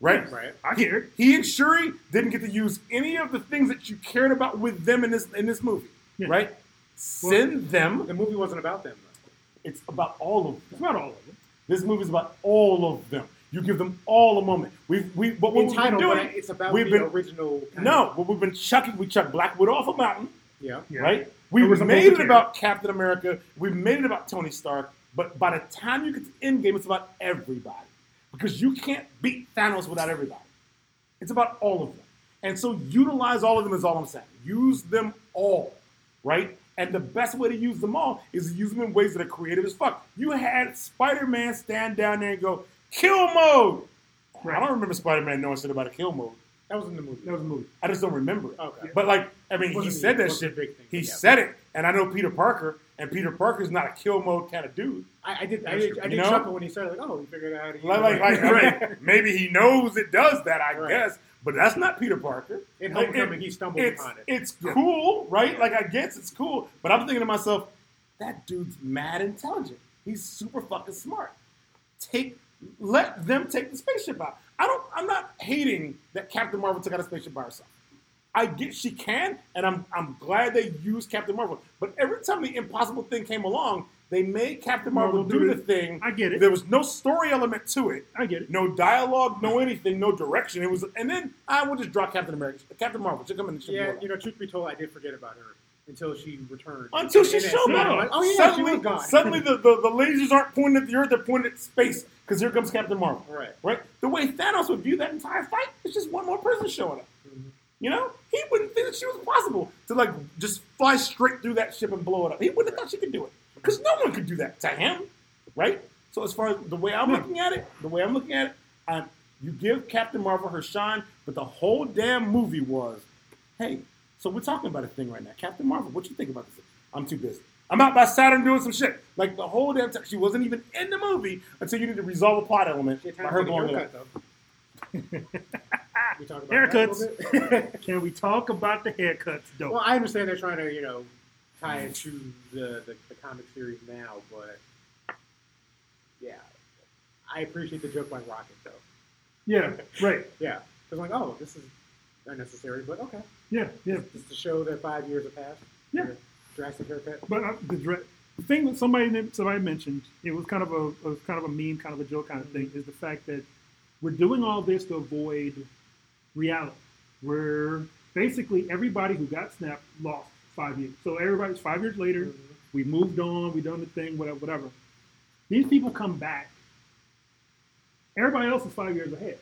right? Right. I hear. He and Shuri didn't get to use any of the things that you cared about with them in this in this movie, Yeah. right? Send them. The movie wasn't about them. Though. It's about all of them. It's not all of them. This movie is about all of them. You give them all a moment. We've we but what we've been Entitled, doing. it's about we've the been original. no, but we've been chucking. We chucked Black Widow off a mountain, Yeah. Yeah. right? We was made it about Captain America. We made it about Tony Stark. But by the time you get to Endgame, it's about everybody because you can't beat Thanos without everybody. It's about all of them. And so utilize all of them is all I'm saying. Use them all, right? And the best way to use them all is to use them in ways that are creative as fuck. You had Spider-Man stand down there and go, kill mode. I don't remember Spider-Man knowing shit about a kill mode. That was in the movie. That was a movie. I just don't remember it. Okay. But like, I mean, he said that shit. big thing, He yeah. said it, and I know Peter Parker, and Peter Parker's not a kill mode kind of dude. I, I did. I did. I You did know? chuckle when he said, "Like, oh, we figured out how to." use Like, like, it." like, I mean, maybe he knows it does that, I Right. guess, but that's not Peter Parker. In Like, Homecoming, it- he stumbled it's, upon it. It's cool, right? Like, I guess it's cool, but I'm thinking to myself, that dude's mad intelligent. He's super fucking smart. Take, let them take the spaceship out. I don't. I'm not hating that Captain Marvel took out a spaceship by herself. I get she can, and I'm I'm glad they used Captain Marvel. But every time the impossible thing came along, they made Captain Marvel, Marvel do do the it. thing. I get it. There was no story element to it. I get it. No dialogue, no anything, no direction. It was, and then I would just drop Captain America, Captain Marvel. She'll come in and yeah, blow it you know, truth be told, I did forget about her until she returned. until she showed up. Oh yeah, suddenly, she was gone. suddenly the, the, the lasers aren't pointing at the Earth; they're pointing at space because here comes Captain Marvel. Right. Right. The way Thanos would view that entire fight, it's just one more person showing up. Mm-hmm. You know, he wouldn't think that she was possible to like just fly straight through that ship and blow it up. He wouldn't have thought she could do it because no one could do that to him, right? So as far as the way I'm hmm. looking at it, the way I'm looking at it, I'm, you give Captain Marvel her shine, but the whole damn movie was, hey, so we're talking about a thing right now, Captain Marvel. What you think about this? I'm too busy. I'm out by Saturn doing some shit. Like the whole damn time, she wasn't even in the movie until you need to resolve a plot element She by her to get (laughs) a blowing it haircut, up. we talk about Haircuts. (laughs) Can we talk about the haircuts, though? well, I understand they're trying to, you know, tie it to the, the, the comic series now, but yeah, I appreciate the joke by Rocket though. yeah, right. (laughs) Yeah, because like, oh, this is unnecessary, but okay, Yeah, yeah. just to show that five years have passed. Yeah. Drastic haircut. But uh, the, the thing that somebody somebody mentioned, it was kind of a, it was kind of a meme, kind of a joke kind of thing, is the fact that we're doing all this to avoid reality. Where basically everybody who got snapped lost five years. So everybody's five years later, Mhm. We moved on, we done the thing, whatever, whatever. These people come back. Everybody else is five years ahead.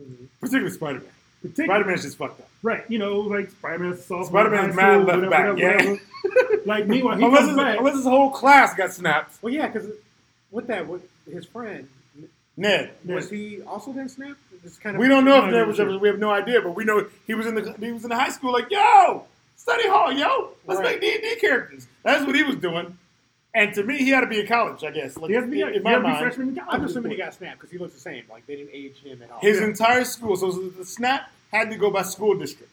Mhm. Particularly Spider-Man. Particularly, Spider-Man's just fucked up. right? You know, like Spider-Man's sophomore. Spider-Man's high school, mad left whatever, back, yeah. whatever, whatever. like meanwhile, he Unless comes his, back. unless his whole class got snapped. Well, yeah, because with that, with his friend, Ned. was he also then snapped? It's kind of We don't know if Ned was ever. We have no idea, but we know he was in the he was in the high school. Like, yo, study hall, yo, let's Right. make D and D characters. That's what he was doing. And to me, he had to be in college, I guess. Like, He has to be, in, he in my to be mind, freshman in college I'm at this assuming he got snapped because he looks the same. Like they didn't age him at all. his Yeah. entire school. So the snap had to go by school district,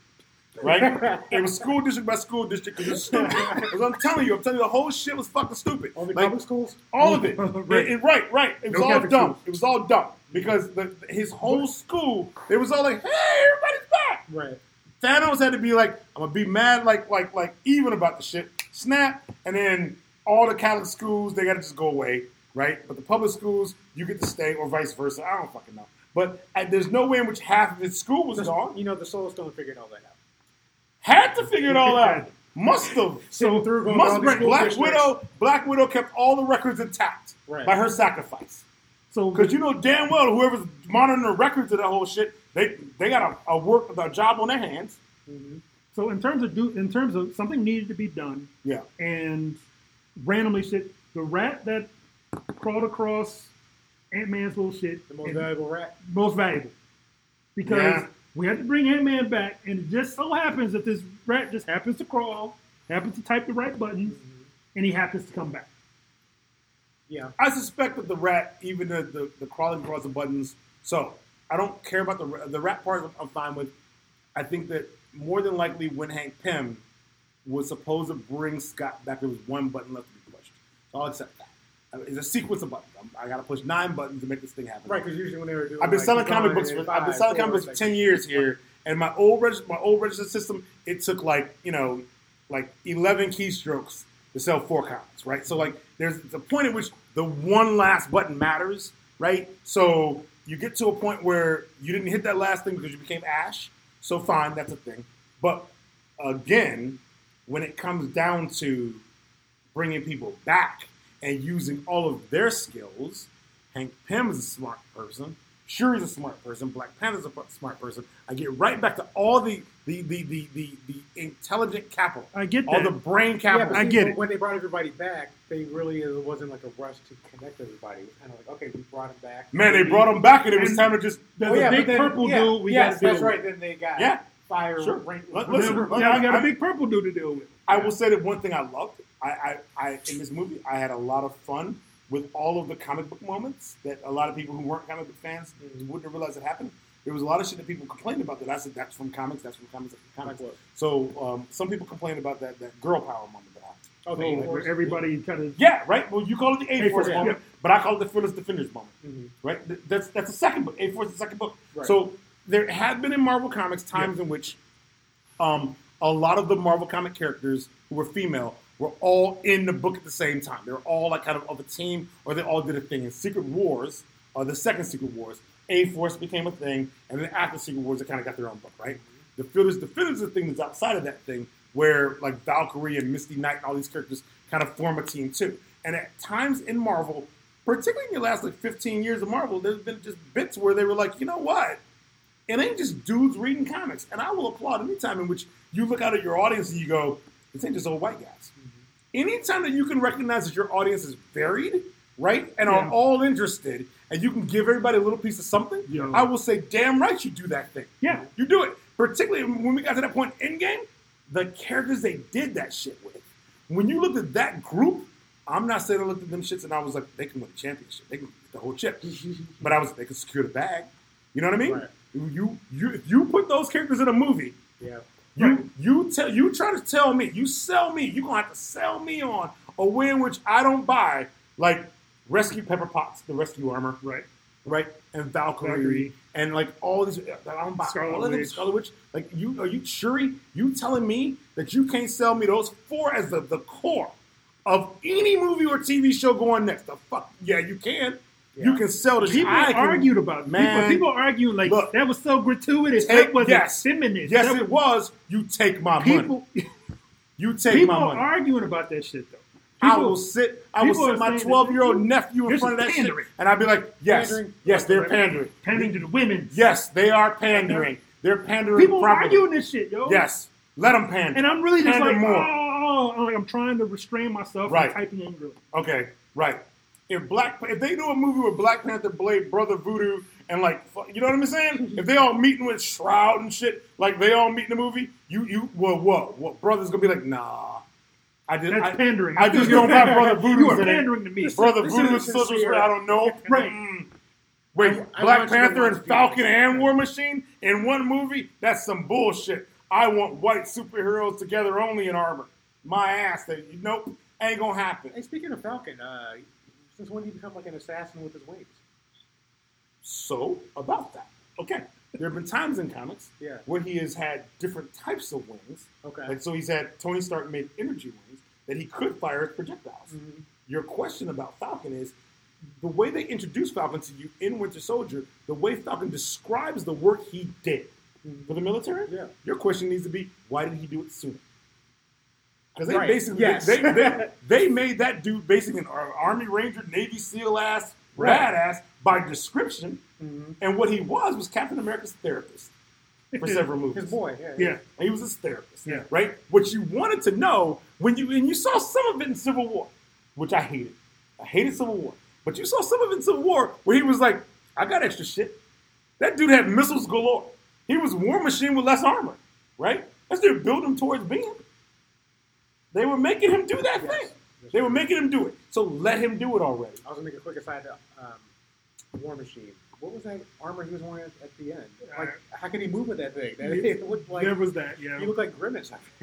right? (laughs) it was school district by school district because it's stupid. 'Cause I'm telling you, I'm telling you, the whole shit was fucking stupid. All the Like, public schools. all of it. (laughs) Right. right. It, right, right. It was No all Catholic dumb. schools. It was all dumb because the, his whole school, it was all like, "Hey, everybody's back." Right. Thanos had to be like, "I'm gonna be mad, like, like, like, even about the shit." Snap, and then all the Catholic schools they gotta just go away, right? But the public schools, you get to stay, or vice versa. I don't fucking know. But uh, there's no way in which half of his school was gone. You know, the Soul Stone figured all that out. Had to figure it all out. (laughs) Must have. Sitting through Must bring Black districts. Widow. Black Widow kept all the records intact Right. by her sacrifice. So Because you know damn well whoever's monitoring the records of that whole shit, they they got a, a work a job on their hands. Mhm. So in terms of do, in terms of something needed to be done, Yeah. and randomly shit, the rat that crawled across Ant Man's little shit, The most valuable rat. most valuable, because Yeah. we had to bring Ant Man back, and it just so happens that this rat just happens to crawl, happens to type the right buttons, mm-hmm. and he happens to come back. Yeah. I suspect that the rat, even the, the, the crawling across the buttons. So I don't care about the the rat part. I'm- I'm fine with. I think that more than likely when Hank Pym was supposed to bring Scott back, there was one button left to be pushed. So I'll accept that. It's a sequence of buttons. I'm, I got to push nine buttons to make this thing happen. Right, because usually when they were doing. I've been like, selling comic books for I've been selling comic books for ten years here, and my old reg- my old register system it took like you know like eleven keystrokes to sell four comics, right? So like there's the point at which the one last button matters, right? So you get to a point where you didn't hit that last thing because you became Ash, so fine, that's a thing. But again, when it comes down to bringing people back and using all of their skills. Hank Pym is a smart person. Shuri's a smart person. Black Panther's a smart person. I get right back to all the the the the the, the intelligent capital, I get all that. the brain capital. but I get when- it. When they brought everybody back, they really it wasn't like a rush to connect everybody. It was kind of like, okay, we brought them back. Man, they brought them back, and it was time to just. There's Oh, yeah, a big then- purple yeah, dude we yes, got to deal that's with. right. Then they got Yeah. fire. Sure. rank- Let- Then listen, we- look, yeah, we I- got a I- big purple dude to deal with. I will say that one thing I loved, I, I, I in this movie, I had a lot of fun with all of the comic book moments that a lot of people who weren't comic book fans wouldn't have realized it happened. There was a lot of shit that people complained about that I said that's from comics, that's from comics, that's from comics. Like? So um, some people complained about that that girl power moment that happened. Oh, the Oh, A-Force. where everybody kind of Yeah, right. Well, you call it the A Force A-Force, moment, yeah. but I call it the Fearless Defenders moment. Mhm. Right. That's that's the second book. A Force is the second book. Right. So there have been in Marvel Comics times in which um, a lot of the Marvel comic characters who were female were all in the book at the same time. They were all like kind of of a team, or they all did a thing. In Secret Wars, or the second Secret Wars, A Force became a thing, and then after Secret Wars, they kind of got their own book, right? The Defenders is the thing that's outside of that thing, where like Valkyrie and Misty Knight and all these characters kind of form a team too. And at times in Marvel, particularly in the last like 15 years of Marvel, there's been just bits where they were like, you know what? It ain't just dudes reading comics. And I will applaud any time in which you look out at your audience and you go, this ain't just old white guys. Anytime that you can recognize that your audience is varied, right, and are all interested, and you can give everybody a little piece of something, Yeah. I will say, damn right you do that thing. Yeah. You do it. Particularly when we got to that point in game, the characters they did that shit with when you looked at that group, I'm not saying I looked at them shits and I was like, they can win the championship, they can get the whole chip. (laughs) But I was, they can secure the bag. You know what I mean? Right. You, you, if you put those characters in a movie, Yeah. You, you tell, you try to tell me, you sell me, you're gonna have to sell me on a way in which I don't buy, like Rescue Pepper Potts, the Rescue Armor, Right. right? And Valkyrie, Valkyrie. and like all these, I don't buy Scarlet all of them. Witch. Scarlet Witch, like you, are you Shuri? You telling me that you can't sell me those four as the, the core of any movie or TV show going next? The fuck, yeah, you can. You can sell the. People I can- argued about it. Man. People, people arguing like Look. that was so gratuitous. Take- that was yes. feminist. Yes, it was. You take my money. People, (laughs) You take people my money. arguing about that shit though. I People- will sit. I will people sit my twelve year old nephew in front of that pandering. shit, and I'd be like, "Yes, Pandering? yes, they're pandering. pandering to the women. Yes, they are pandering. They're pandering. People properly. arguing this shit, yo. Yes, let them pander. And I'm really just Pander like, more. oh, I'm like, I'm trying to restrain myself Right. from typing angrily. Okay, right. If Black, if they do a movie with Black Panther, Blade, Brother Voodoo, and like, you know what I'm saying? If they all meeting with Shroud and shit, like they all meet in the movie, you, you, whoa, whoa, what? Brother's gonna be like, nah. I just, That's I, pandering. I just don't buy Brother (laughs) Voodoo. You are pandering to me. Brother This Voodoo is and Silver. I don't know. Right. Mm. Wait, I- I Black to Panther and Falcon and War Machine in one movie? That's some bullshit. I want white superheroes together only in armor. My ass. That nope, ain't gonna happen. Hey, speaking of Falcon, uh, since when did he become like an assassin with his wings? So about that, okay. There have been times in comics (laughs) Yeah. where he has had different types of wings. Okay. Like so, he's had Tony Stark made energy wings that he could fire as projectiles. Mhm. Your question about Falcon is the way they introduce Falcon to you in Winter Soldier, the way Falcon describes the work he did for the military. Yeah. Your question needs to be, why did he do it sooner? Because they Right. basically Yes. they, they, (laughs) they made that dude basically an Army Ranger, Navy SEAL ass, Right. badass by description, Mhm. and what he was was Captain America's therapist for (laughs) several movies. His boy. Yeah. Yeah. And he was his therapist. Yeah. Right? What you wanted to know when you and you saw some of it in Civil War, which I hated. I hated Civil War. But you saw some of it in Civil War where he was like, I got extra shit. That dude had missiles galore. He was a War Machine with less armor. Right? That's dude built him towards being. They were making him do that Yes. thing. They were making him do it. So let him do it already. I was gonna make a quick aside to um, War Machine. What was that armor he was wearing at, at the end? Like, how could he move with that thing? That, it looked like there was that, yeah. he looked like Grimace. (laughs)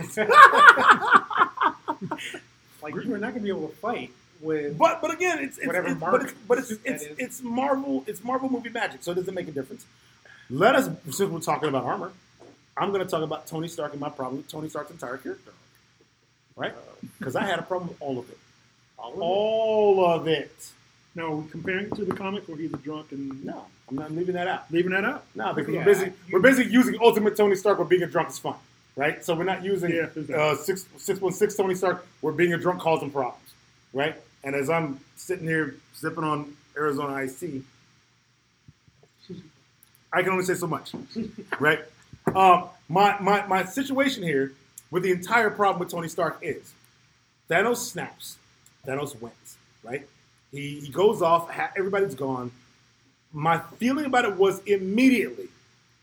like you were not gonna be able to fight with. But but again, it's, it's, Whatever it's but it's but it's it's, it's Marvel it's Marvel movie magic, so it doesn't make a difference. Let us since we're talking about armor, I'm going to talk about Tony Stark and my problem with Tony Stark's entire character, right? Because I had a problem with all of it, all of it. all of it. Now, are we comparing it to the comic where he's a drunk and No, I'm not leaving that out. leaving that out? No, because Yeah, we're busy you- we're busy using Ultimate Tony Stark where being a drunk is fun, right? So we're not using Yeah, there's uh, six six one six Tony Stark where being a drunk causing problems, right? And as I'm sitting here sipping on Arizona iced tea, I can only say so much, (laughs) right? Um, my, my my situation here with the entire problem with Tony Stark is Thanos snaps, Thanos wins, right? He he goes off, everybody's gone. My feeling about it was immediately,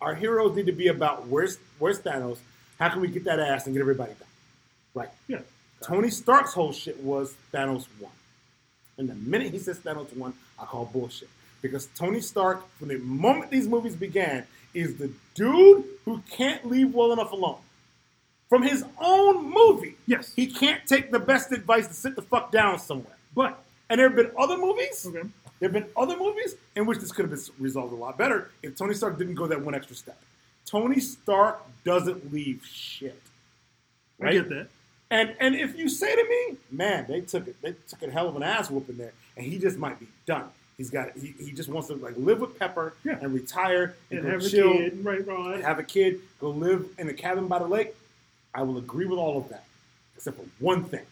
our heroes need to be about where's where's Thanos? How can we get that ass and get everybody done? Right. Yeah. Tony Stark's whole shit was Thanos won. And the minute he says Thanos won, I call bullshit. Because Tony Stark, from the moment these movies began, is the dude who can't leave well enough alone. From his own movie, Yes. he can't take the best advice to sit the fuck down somewhere. But, And there have been other movies. okay. There have been other movies in which this could have been resolved a lot better if Tony Stark didn't go that one extra step. Tony Stark doesn't leave shit. I Right? get that. And and if you say to me, man, they took it, they took a hell of an ass whooping there, and he just might be done. He's got he, he just wants to like live with Pepper Yeah. and retire and, And have a chill, kid, right, right. have a kid, go live in a cabin by the lake. I will agree with all of that, except for one thing.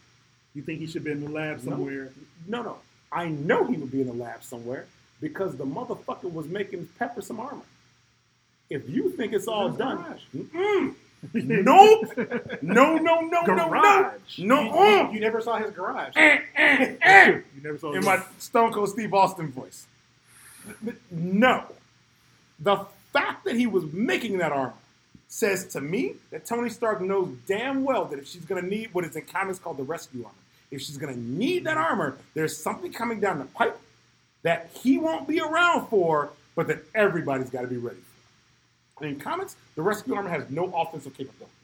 You think he should be in the lab somewhere? No, no. I know he would be in the lab somewhere because the motherfucker was making Pepper some armor. If you think it's all done, (laughs) nope, no, no, no, no, no, no, You, uh. you, never saw his garage. Eh, eh, eh. (laughs) You never saw in him. my Stone Cold Steve Austin voice. No, the fact that he was making that armor says to me that Tony Stark knows damn well that if she's going to need what is in comics called the rescue armor, if she's going to need that armor, there's something coming down the pipe that he won't be around for, but that everybody's got to be ready for. And in comics, the rescue armor has no offensive capabilities.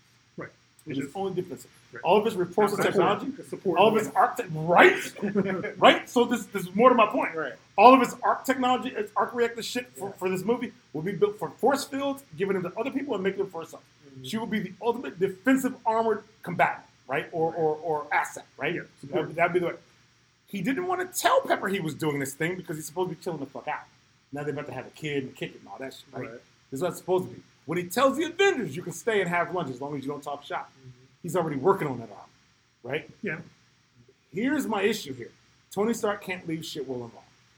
Right. It is only defensive. Right. All of his reports Support. technology, support. all of his arc, te- right, (laughs) right. So this, this is more to my point. Right. All of his arc technology, his arc reactor shit for, for this movie will be built for force fields, giving them to other people and making them for herself. Mm-hmm. She will be the ultimate defensive armored combatant, right, or or, or asset, right. Yeah, That'd, that'd be the way. He didn't want to tell Pepper he was doing this thing because he's supposed to be chilling the fuck out. Now they're about to have a kid and kick it and all that shit, right? Right. This is what it's supposed to be. When he tells the Avengers you can stay and have lunch as long as you don't talk shop, he's already working on that armor, right? Yeah. Here's my issue here. Tony Stark can't leave shit well alone.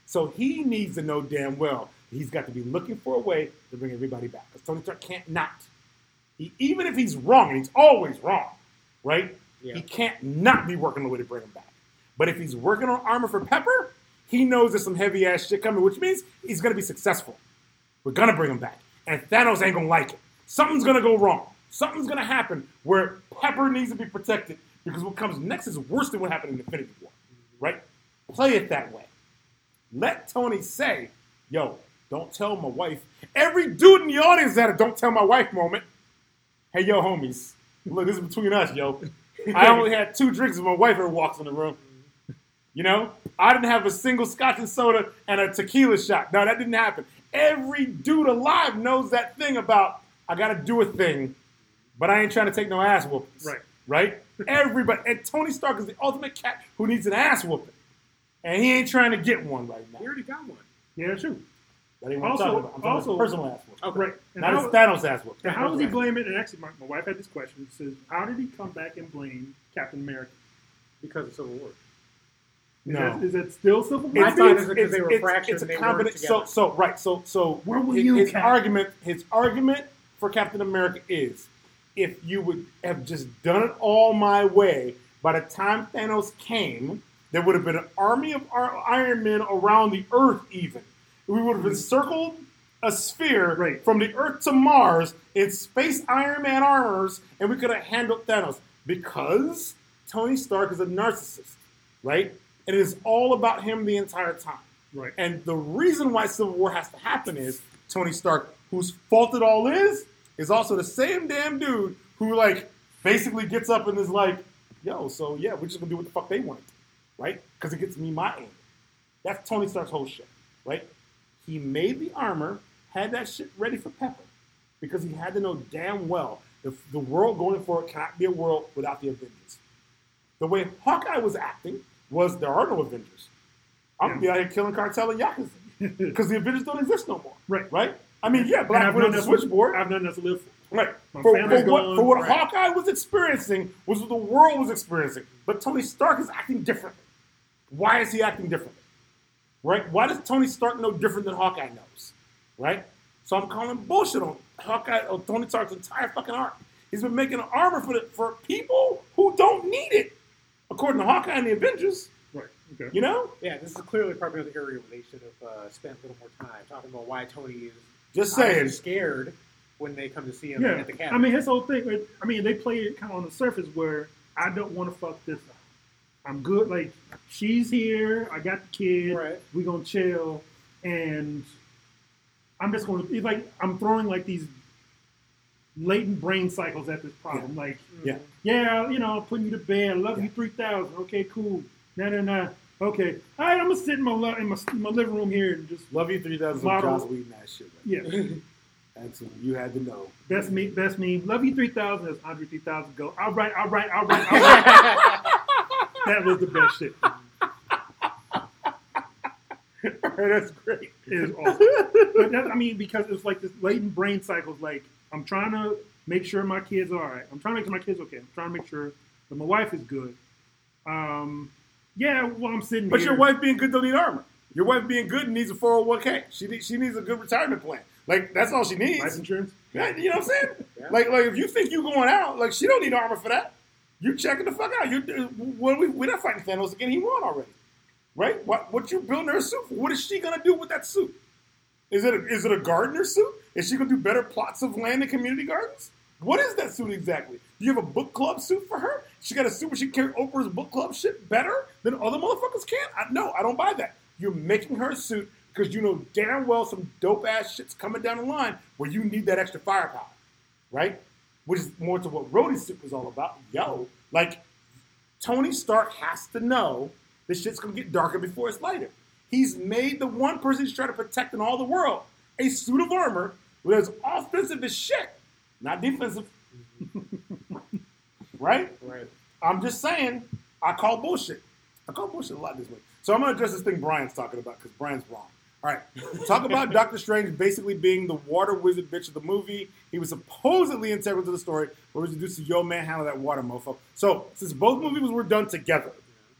So he needs to know damn well he's got to be looking for a way to bring everybody back. Because Tony Stark can't not. He, even if he's wrong, and he's always wrong, right? Yeah. He can't not be working on a way to bring him back. But if he's working on armor for Pepper, he knows there's some heavy ass shit coming, which means he's gonna be successful. We're gonna bring him back. And Thanos ain't gonna like it. Something's gonna go wrong. Something's gonna happen where Pepper needs to be protected because what comes next is worse than what happened in Infinity War. Right? Play it that way. Let Tony say, yo, don't tell my wife. Every dude in the audience had a don't tell my wife moment. Hey, yo, homies. Look, this is between us, yo. I only had two drinks and my wife ever walks in the room. You know, I didn't have a single scotch and soda and a tequila shot. No, that didn't happen. Every dude alive knows that thing about I got to do a thing, but I ain't trying to take no ass whoopings. Right. Right? (laughs) Everybody. And Tony Stark is the ultimate cat who needs an ass whooping. And he ain't trying to get one right now. He already got one. Yeah, true. That ain't what Also- I'm talking about. I'm talking also- about personal ass whooping. Okay. Right. And Not how- his Thanos ass whooping. And how does he blame it? And actually, my, my wife had this question. It says, "How did he come back and blame Captain America? Because of Civil War. Is, No. that, is that still civil I war? thought it was because they were fractured It's a and they weren't So, so right. So, so Where were his, you, his Cap? argument, his argument for Captain America is, if you would have just done it all my way, by the time Thanos came, there would have been an army of Iron Men around the Earth. Even we would have encircled a sphere Right. from the Earth to Mars in space Iron Man armors, and we could have handled Thanos because Tony Stark is a narcissist, right? And it is all about him the entire time. Right. And the reason why Civil War has to happen is Tony Stark, whose fault it all is, is also the same damn dude who like basically gets up and is like, "Yo, so yeah, we're just gonna do what the fuck they want, right? Because it gets me my aim." That's Tony Stark's whole shit, right? He made the armor, had that shit ready for Pepper, because he had to know damn well the, the world going forward cannot be a world without the Avengers. The way Hawkeye was acting was there are no Avengers. I'm gonna be out here killing cartel and yakuza because the Avengers don't exist no more. Right. Right. I mean, yeah, And Black I've Widow's the that switchboard. I've done that to live for. Right. My For, family's for what, gone, for what right. Hawkeye was experiencing was what the world was experiencing. But Tony Stark is acting differently. Why is he acting differently? Right? Why does Tony Stark know different than Hawkeye knows? Right? So I'm calling bullshit on Hawkeye, on Tony Stark's entire fucking arc. He's been making armor for the, for people who don't need it, according to Hawkeye and the Avengers. Right. Okay. You know, Yeah, this is clearly probably the area where they should have uh, spent a little more time talking about why Tony is just saying. scared when they come to see him Yeah. at the cabin. I mean, his whole thing. I mean, they play it kind of on the surface where I don't want to fuck this up. I'm good. Like she's here. I got the kid. Right. We gonna chill, and I'm just gonna it's like I'm throwing like these latent brain cycles at this problem. Like, Yeah. yeah, you know, I'm putting you to bed. I love you three thousand. Okay, cool. Nah, nah, nah. Okay, all right. I'm gonna sit in my lo- in my, in my living room here and just Love you 3000 Model- Joss Whedon that shit. Right? yeah. (laughs) That's what you had to know. Best me, best me. Love you three thousand. That's Andre three thousand. Go. All right, all right, all right, all right. (laughs) that was the best shit. (laughs) That's great. It is awesome. But that, I mean, because it's like this latent brain cycles. Like I'm trying to make sure my kids are all right. I'm trying to make sure my kids okay. I'm trying to make sure that my wife is good. Um, yeah. Well, I'm sitting. But here, your wife being good don't need armor. Your wife being good needs a 401k. She needs, she needs a good retirement plan. Like that's all she needs. life insurance. Yeah, you know what I'm saying? Yeah. Like like if you think you're going out, like she don't need armor for that. You checking the fuck out. You uh, what we we're not fighting Thanos again. He won already, right? What what you building her suit for? What is she gonna do with that suit? Is it a, is it a gardener suit? Is she gonna do better plots of land and community gardens? What is that suit exactly? Do you have a book club suit for her? She got a where she can carry Oprah's book club shit better than other motherfuckers can? I, no, I don't buy that. You're making her a suit because you know damn well some dope ass shit's coming down the line where you need that extra firepower, right? Which is more to what Rhodey's suit was all about. Yo, like Tony Stark has to know this shit's gonna get darker before it's lighter. He's made the one person he's trying to protect in all the world a suit of armor that is offensive as shit, not defensive. Right? Right. I'm just saying, I call bullshit. I call bullshit a lot this week. So I'm gonna address this thing Brian's talking about because Brian's wrong. All right, talk about (laughs) Doctor Strange basically being the water wizard bitch of the movie. He was supposedly integral to the story, but was introduced to Yo Man handle that water mofo. So since both movies were done together,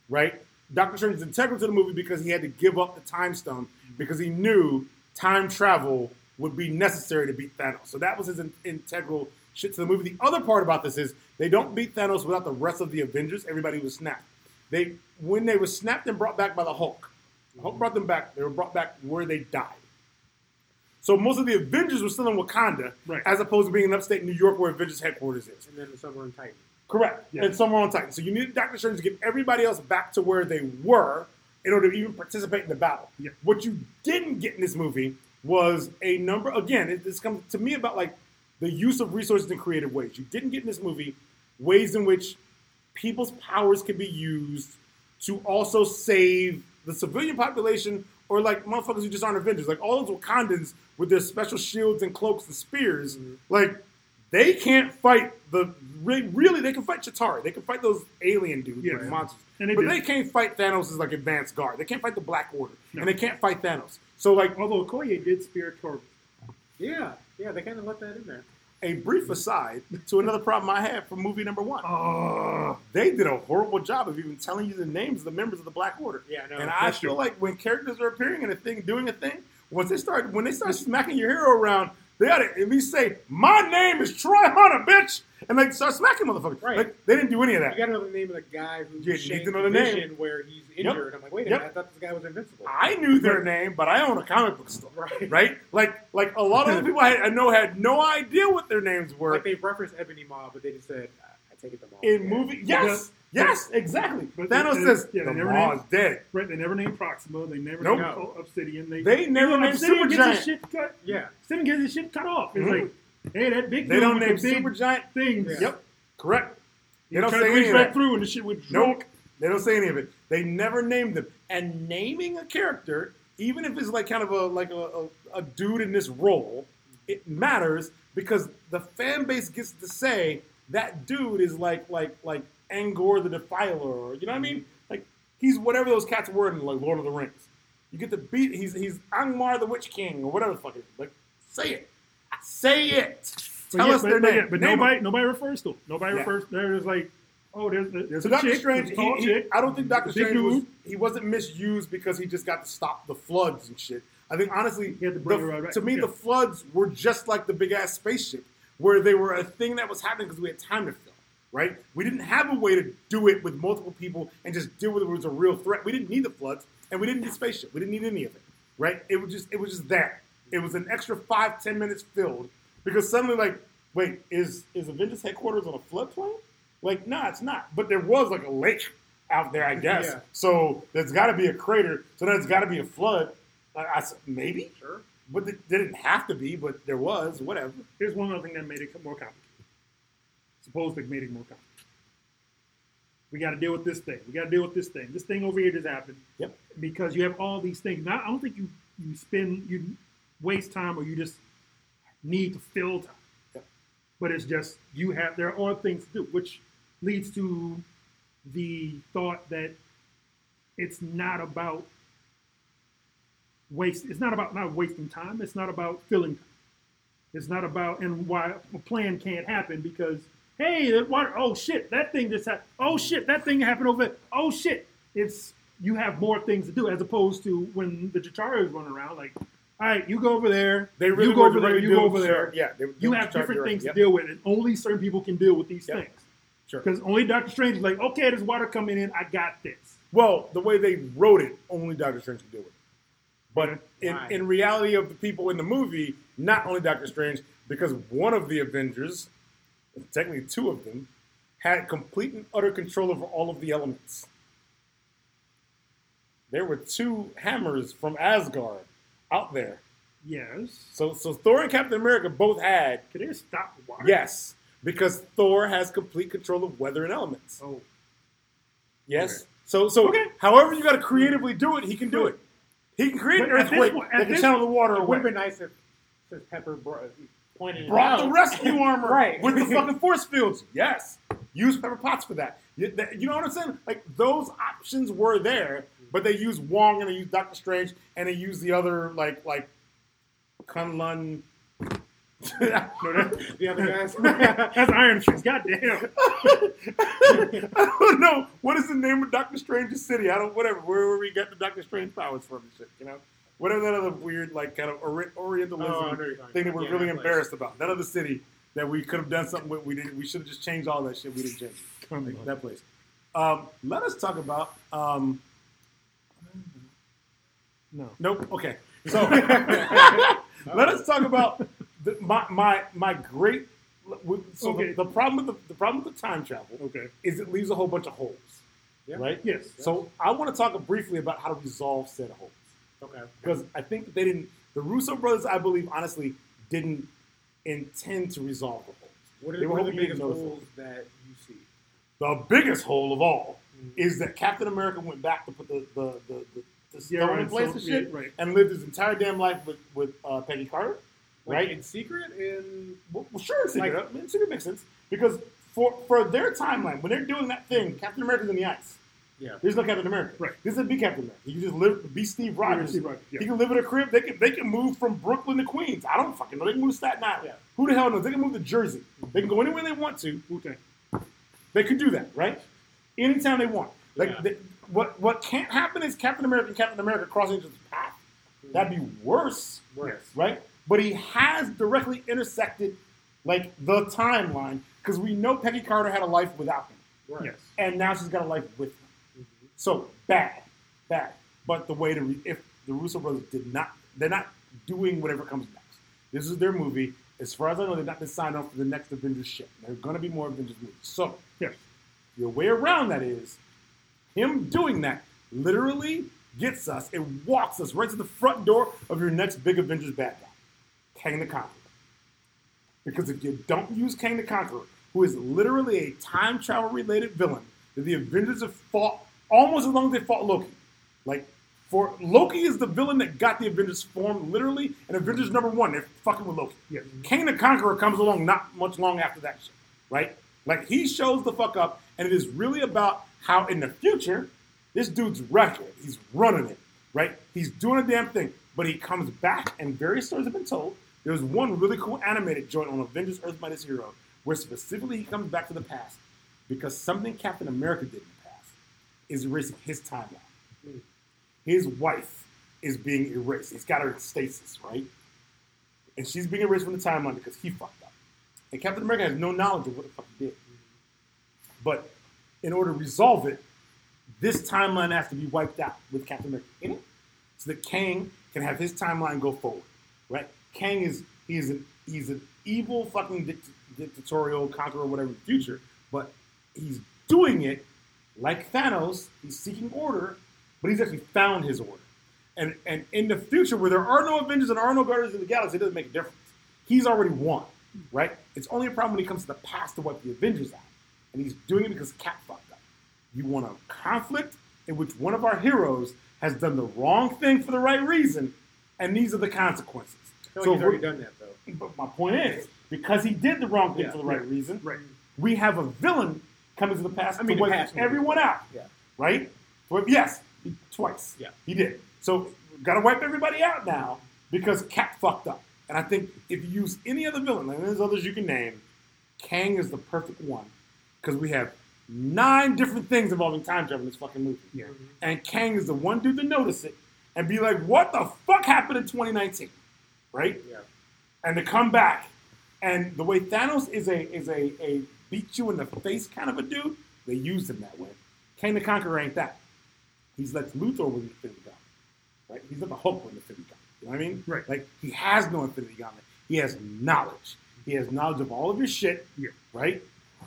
right? Doctor Strange is integral to the movie because he had to give up the Time Stone because he knew time travel would be necessary to beat Thanos. So that was his in- integral shit to the movie. The other part about this is they don't beat Thanos without the rest of the Avengers. Everybody was snapped. They when they were snapped and brought back by the Hulk. The Hulk brought them back. They were brought back where they died. So most of the Avengers were still in Wakanda, Right. as opposed to being in upstate New York where Avengers headquarters is. And then somewhere in Titan. Correct. Yeah. And somewhere on Titan. So you needed Doctor Strange to get everybody else back to where they were in order to even participate in the battle. What you didn't get in this movie was a number. Again, it, this comes to me about like the use of resources in creative ways. You didn't get in this movie ways in which people's powers can be used to also save the civilian population or like motherfuckers who just aren't Avengers. Like all those Wakandans with their special shields and cloaks and spears, mm-hmm. like they can't fight the re- really they can fight Chitauri. They can fight those alien dudes, Yeah. like monsters. And they but did. they can't fight Thanos' like advanced guard. They can't fight the Black Order, No. and they can't fight Thanos. So like Although Okoye did spear Corbin. Yeah, yeah, they kind of let that in there. A brief aside to another problem I had from movie number one. Oh, They did a horrible job of even telling you the names of the members of the Black Order. Yeah, no, and I feel true. like when characters are appearing in a thing, doing a thing, once they start when they start smacking your hero around, they gotta at least say, "My name is Troy Hunter, bitch," and like start smacking motherfuckers. Right. Like they didn't do any of that. You got to know the name of the guy who Yeah, you need to know the name. Where he's injured. I'm like, wait a Yep. minute, I thought this guy was invincible. I knew their name, but I own a comic book store. Right. Right? Like like a lot of other (laughs) people I, had, I know had no idea what their names were. Like they referenced Ebony Maw, but they just said, I take it the Maw. in Yeah. movie, yes, yes, exactly. But Thanos they- says yeah, they the never named- is dead. right. They never named Proxima. They never Nope. named O- Obsidian. They, They never named Obsidian gets Supergiant. his shit cut. Yeah. Obsidian gets his shit cut off. It's Mhm. like, hey, that big They don't name the big Supergiant. things. Yeah. Yep, correct. They You don't say to reach back through and the shit would Nope. They don't say any of it. They never named them. And naming a character, even if it's like kind of a like a, a, a dude in this role, it matters because the fan base gets to say that dude is like like like Angor the Defiler, or you know what I mean? Mm-hmm. Like he's whatever those cats were in like Lord of the Rings. You get to beat he's he's Angmar the Witch King or whatever the fuck it is. Like say it. Say it. But Tell yeah, us but, their but name. but Name nobody nobody refers to. 'em. Nobody Yeah. refers. There's like, oh, there's there's So a Doctor chick, Strange, there's a tall he- he- I don't think Doctor Strange was he wasn't misused because he just got to stop the floods and shit. I think honestly, He had to bring the- right to me, Yeah. the floods were just like the big ass spaceship, where they were a thing that was happening because we had time to film. Right? We didn't have a way to do it with multiple people and just deal with it was a real threat. We didn't need the floods, and we didn't need spaceship. We didn't need any of it. Right? It was just it was just there. It was an extra five ten minutes filled because suddenly like, wait, is is Avengers headquarters on a floodplain? Like, nah, it's not. But there was like a lake out there, I (laughs) guess. Yeah. So there's got to be a crater. So there's got to be a flood. I, I s- maybe, Sure. but it didn't have to be. But there was. Whatever. Here's one other thing that made it more complicated. Supposedly made it more complicated. We got to deal with this thing. We got to deal with this thing. This thing over here just happened. Yep. Because you have all these things. Now, I don't think you you spend you waste time or you just need to fill time. Yep. But it's just you have there are things to do, which leads to the thought that it's not about waste. It's not about not wasting time. It's not about filling time. It's not about and why a plan can't happen because hey, that water. Oh shit, that thing just happened. Oh shit, that thing happened over. there. Oh shit, it's you have more things to do as opposed to when the Chitauris run around. Like, all right, you go over there. They really you go over there. You go over there. Yeah, they, You have different things to deal with, and only certain people can deal with these Yep. things. Sure. Because only Doctor Strange is like, okay, there's water coming in. I got this. Well, the way they wrote it, only Doctor Strange could do it. But in, in reality of the people in the movie, not only Doctor Strange, because one of the Avengers technically two of them, had complete and utter control over all of the elements. There were two hammers from Asgard out there. Yes. So, so Thor and Captain America both had Can they stop water? yes, because Thor has complete control of weather and elements. Oh, Yes. So, so Okay. however you got to creatively do it, he can do it. He can create But an earthquake point- at that can channel the water It would have been nice if, if Pepper brought, pointed Brought the rescue (laughs) armor Right. with the fucking force fields. Yes. Use Pepper Potts for that. You, that- you know what I'm saying? Like those options were there, but they used Wong and they used Doctor Strange and they used the other like like Kunlun. (laughs) The other guys. (laughs) that's Iron Fist. Goddamn. I don't know what is the name of Doctor Strange's city. I don't whatever where, where we get the Doctor Strange powers from and shit. You know, whatever that other weird like kind of ori- Orientalism Oh, I know what you're talking thing that we're Yeah, really that embarrassed about. That other city that we could have done something with. We didn't. We should have just changed all that shit. We didn't change Like, that place. Um, let us talk about. Um, No. nope. Okay. So (laughs) let us talk about the, my my my great. So Okay. the, the problem with the, the problem with the time travel Okay. is it leaves a whole bunch of holes, Yeah. right? Yes. So I want to talk briefly about how to resolve said holes okay. because I think they didn't. The Russo brothers, I believe, honestly, didn't intend to resolve the holes. What They are, were what are the biggest didn't holes that you see? The biggest hole of all Mhm. is that Captain America went back to put the the the, the, the Yeah, stone right, in place so- and shit, right. and lived his entire damn life with with uh, Peggy Carter, Like, right? in secret? In Well, well, sure, in secret. Like- I mean, secret makes sense because for for their timeline, when they're doing that thing, Captain America's in the ice. Yeah. There's no Captain America. Right. This is a big Captain America. He can just live, be Steve Rogers. Steve Rogers, yeah. He can live in a crib. They can they can move from Brooklyn to Queens. I don't fucking know. They can move to Staten Island. Yeah. Who the hell knows? They can move to Jersey. They can go anywhere they want to. Okay. They can do that, right? Anytime they want. Like Yeah. they, what what can't happen is Captain America and Captain America crossing each other's path. Mm-hmm. That'd be worse, Worse. right? But he has directly intersected like the timeline because we know Peggy Carter had a life without him, Right. Yes. and now she's got a life with him. So bad, bad. But the way to re- if the Russo brothers did not, they're not doing whatever comes next. This is their movie. As far as I know, they've not been signed off for the next Avengers shit. There are going to be more Avengers movies. So Yes. your way around that is him doing that literally gets us, it walks us right to the front door of your next big Avengers bad guy, Kang the Conqueror. Because if you don't use Kang the Conqueror, who is literally a time travel related villain that the Avengers have fought almost as long as they fought Loki. Like, for Loki is the villain that got the Avengers formed literally, and Avengers number one, they're fucking with Loki. Yeah. Kang the Conqueror comes along not much long after that shit, right? Like he shows the fuck up, and it is really about how in the future, this dude's wrecking it. He's running it, right? He's doing a damn thing, but he comes back, and various stories have been told. There's one really cool animated joint on Avengers Earth Mightiest Hero where specifically he comes back to the past because something Captain America did in the past is erasing his timeline. His wife is being erased. He's got her in stasis, right? And she's being erased from the timeline because he fucked up. And Captain America has no knowledge of what the fuck he did. But in order to resolve it, this timeline has to be wiped out with Captain America in it, so that Kang can have his timeline go forward, right? Kang is he is an he's an evil fucking dict- dictatorial conqueror, whatever future, but he's doing it like Thanos. He's seeking order, but he's actually found his order. And and in the future, where there are no Avengers and there are no Guardians of the Galaxy, it doesn't make a difference. He's already won, right? It's only a problem when he comes to the past to wipe the Avengers out, and he's doing it because Cap fucked up. You want a conflict in which one of our heroes has done the wrong thing for the right reason, and these are the consequences. Feel like So he's already done that, though. but my point is, because he did the wrong thing Yeah, for the right reason, Right. we have a villain coming to the past I mean, to wipe everyone out. Yeah. Right? Yes, twice. Yeah. he did. So got to wipe everybody out now because Cap fucked up. And I think if you use any other villain, and there's others you can name, Kang is the perfect one because we have nine different things involving time travel in this fucking movie. Yeah. And Kang is the one dude to notice it and be like, "What the fuck happened in 2019?" Right? Yeah. and to come back. And the way Thanos is a is a, a beat you in the face kind of a dude, they used him that way. Kang the Conqueror ain't that. He's Lex Luthor with the Infinity Gauntlet. Right? He's not the Hulk with the Infinity Gauntlet. You know what I mean? Right. Like he has no Infinity Gauntlet. He has knowledge. He He has knowledge of all of your shit. Yeah. Right?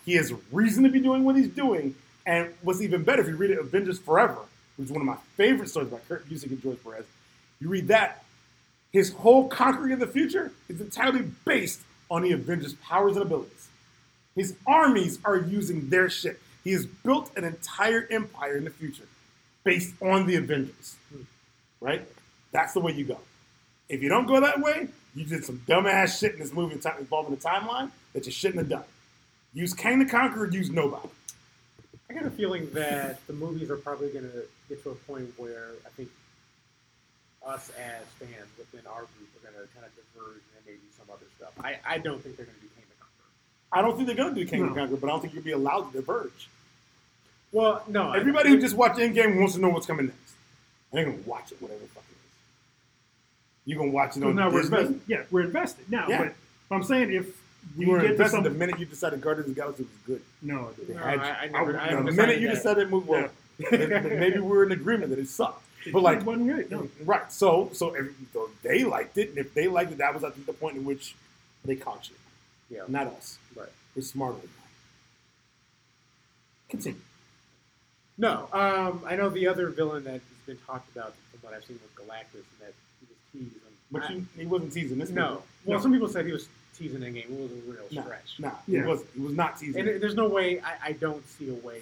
He has reason to be doing what he's doing. And what's even better, if you read it, Avengers Forever, which is one of my favorite stories by Kurt Busiek and George Perez, you read that, his whole conquering of the future is entirely based on the Avengers' powers and abilities. His armies are using their shit. He has built an entire empire in the future based on the Avengers. Right? That's the way you go. If you don't go that way, you did some dumbass shit in this movie involving the timeline that you shouldn't have done. Use Kang the Conqueror, use nobody. I got a feeling that the movies are probably going to get to a point where I think us as fans within our group are going to kind of diverge and maybe some other stuff. I, I don't think they're going to do. I don't think they're going to do Kang the No. Conqueror, but I don't think you'll be allowed to diverge. Well, no. Everybody who just watched Endgame wants to know what's coming next. And they're going to watch it, whatever the fuck it is. You're going to watch it So on now we're Disney. invested. Yeah, we're invested now. Yeah. But I'm saying if we You were get to invested some, the minute you decided Guardians of the Galaxy was good. no, They No, had you. I- I never- I the haven't minute you that. decided to move, well, then (laughs) maybe we're in agreement that it sucked. But like, it wasn't great. No. right? So, so, every, so they liked it, and if they liked it, that was I think the point in which they caught you, Yeah. not us. Right. We're smarter than that. Continue. No, um, I know the other villain that has been talked about from what I've seen with Galactus, and that he was teased. And But I- you, he wasn't teasing this. no, movie. well, No. some people said he was teasing in game. It was a real No. stretch. Nah, Yeah. he was. He was not teasing. And it- there's no way. I, I don't see a way.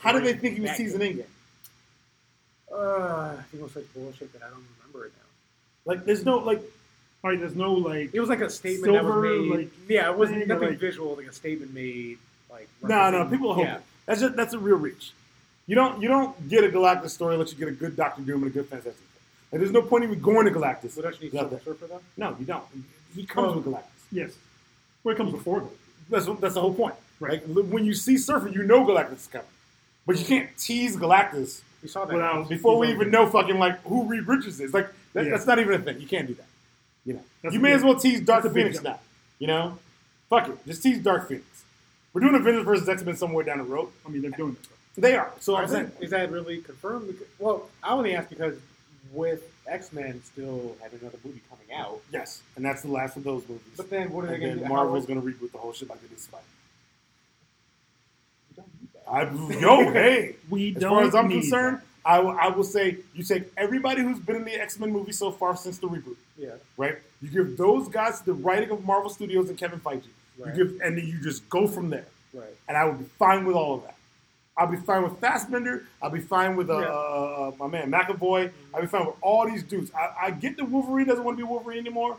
How did they think he was teasing in game? Uh, I think it was such bullshit that I don't remember it now. Like, there's no like. Right, there's no like. It was like a statement that was made. like, yeah, it wasn't thing nothing like- visual. Like a statement made. Like No, no. People hope Yeah, that's just that's a real reach. You don't you don't get a Galactus story unless you get a good Doctor Doom and a good Fantastic Four. Like, there's no point even going to Galactus. so don't need Silver. Surfer though? No, you don't. He comes Well- with oh. Galactus. Yes. Well, it comes before though. That's that's the whole point. Right. Like when you see Surfer, you know Galactus is coming, but you can't tease Galactus We saw that Without- before we even know fucking like who Reed Richards is. Like that, Yeah. that's not even a thing. You can't do that. You know, That's you may big- as well tease Dark that's Phoenix now. You know, fuck it, just tease Dark Phoenix. We're doing Avengers versus X Men somewhere down the road. I mean, they're doing it. Though. They are. So Are I'm saying, is that really confirmed? Well, I only ask because with X Men still having another movie coming out, yes, and that's the last of those movies. but then what are they going to do? Marvel's going to reboot the whole shit like they did Spider. You don't need that. I yo hey. We As don't. far as I'm concerned, that. I will, say you take everybody who's been in the X Men movie so far since the reboot, Yeah, right? You give those guys the writing of Marvel Studios and Kevin Feige. Right. You give, and then you just go from there, right. and I would be fine with all of that. I'll be fine with Fassbender. I'll be fine with uh, Yeah. uh, my man McAvoy. I'll be fine with all these dudes. I, I get that Wolverine doesn't want to be Wolverine anymore.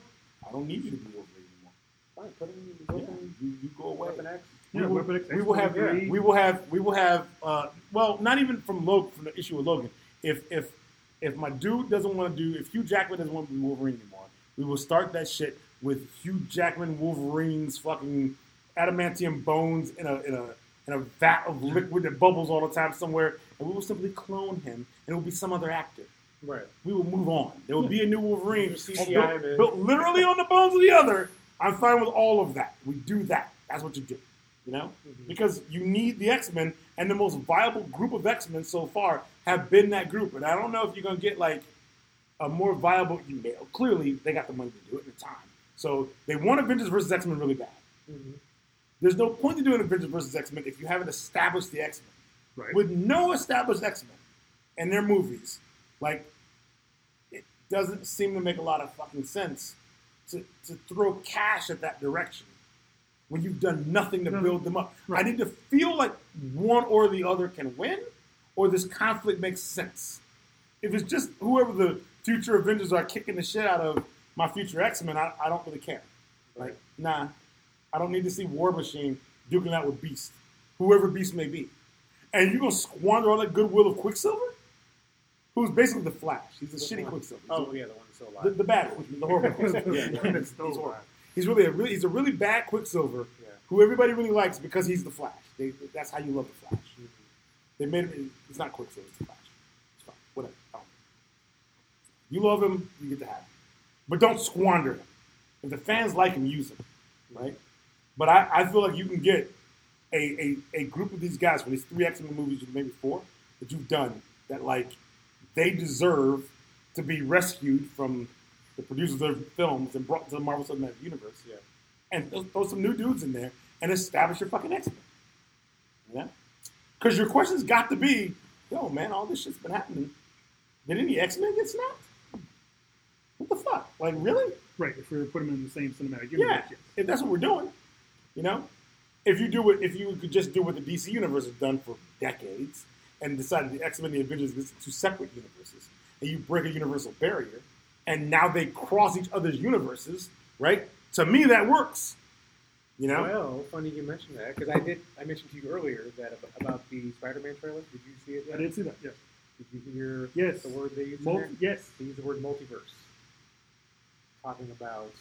I don't need you to be Wolverine anymore. Fine, put him in Yeah, you, you go away. Weapon X. Yeah, we will, we will have X-Men, we will have we will have uh, well not even from Logan from the issue with Logan. If if if my dude doesn't want to do if Hugh Jackman doesn't want to be Wolverine anymore we will start that shit with Hugh Jackman Wolverine's fucking adamantium bones in a in a in a vat of liquid that bubbles all the time somewhere and we will simply clone him and it will be some other actor. Right. we will move on. There will be a new Wolverine. Built, built literally on the bones of the other. I'm fine with all of that. We do that. That's what you do you know Mhm. because you need the X Men, and the most viable group of X Men so far have been that group. And I don't know if you're gonna get like a more viable. You may, clearly, they got the money to do it in the time, so they want Avengers versus X Men really bad. Mhm. There's no point to doing Avengers versus X Men if you haven't established the X Men. Right. With no established X Men and their movies, like it doesn't seem to make a lot of fucking sense to, to throw cash at that direction when you've done nothing to No. build them up. I need to feel like one or the other can win, or this conflict makes sense. If it's just whoever the future Avengers are kicking the shit out of my future X Men, I, I don't really care. Like, nah, I don't need to see War Machine duking out with Beast, whoever Beast may be. And you're gonna squander all that goodwill of Quicksilver, who's basically the Flash. He's a Which shitty one? Quicksilver. He's Oh a- yeah, the one that's still alive. the, the bad one, the horrible (laughs) Quicksilver. Yeah, yeah, he's, he's horrible. He's really a really he's a really bad Quicksilver yeah. who everybody really likes because he's the Flash. They, that's how you love the Flash. Mhm. They made him. It's not Quicksilver. It's the Flash. It's fine. Whatever. You love him. You get to have him, but don't squander him. If the fans like him, use him. Right. But I, I feel like you can get a, a, a group of these guys for these three X Men movies, maybe four, that you've done that like they deserve to be rescued from the producers of films and brought to the Marvel Cinematic Universe. Yeah. and throw, throw some new dudes in there and establish your fucking X Men. Yeah, because your questions got to be, yo, man, all this shit's been happening. Did any X Men get snapped? What the fuck? Like, really? Right, if we were putting them in the same cinematic Yeah, universe. yes. if that's what we're doing, you know, if you do it, if you could just do what the DC universe has done for decades, and decided the X Men, and the Avengers, is two separate universes, and you break a universal barrier, and now they cross each other's universes, right? To me, that works. You know, Well, funny you mentioned that because I did. I mentioned to you earlier that ab- about the Spider-Man trailer. Did you see it? I Yet? did see that, yes. Did you hear Yes. the word they used? Mul- yes. They used the word multiverse, talking about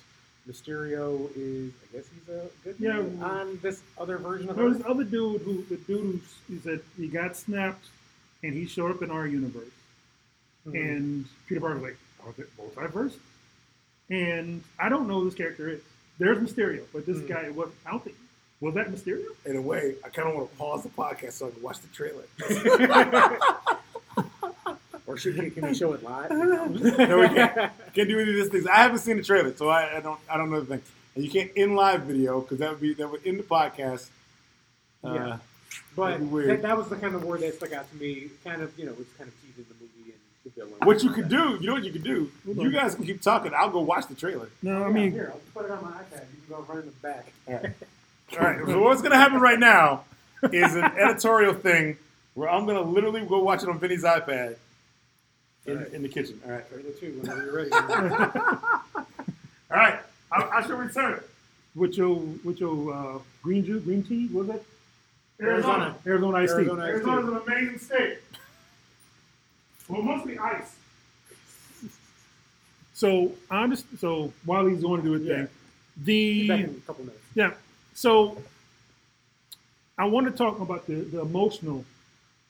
Mysterio is. I guess he's a good Yeah. man on this other version of There was Earth. other dude who, the dude who, he said he got snapped and he showed up in our universe. Mhm. And Peter Parker's like, is multiverse? And I don't know who this character is. There's Mysterio, but this Mhm. guy was, I don't think, was that Mysterio? in a way, I kind of want to pause the podcast so I can watch the trailer. (laughs) or should we, can we show it live? No, we can't. Can't do any of these things. I haven't seen the trailer, so I, I don't. I don't know the thing. And you can't in live video because that would be that would end the podcast. Uh, Yeah. But That'd weird. that, that was the kind of word that stuck out to me. Kind of, you know, was kind of teasing the movie and the villain. What you could do, you know what you could do? Hold You on. guys can keep talking. I'll go watch the trailer. No, I mean, here, I'll put it on my iPad. You can go run in the back. All right. All right. So what's gonna happen right now is an editorial thing where I'm gonna literally go watch it on Vinny's iPad in, All right. in the kitchen. All right. Trailer two, whenever you're ready. (laughs) All right. I, I shall return. with your, with your uh, green juice, green tea, what was that? Arizona. Arizona iced tea. Arizona iced tea. Arizona's an amazing state. Well, mostly ice. So, I understand, so while he's going to do Yeah. thing, Be back in the, a couple minutes. yeah, so I want to talk about the, the emotional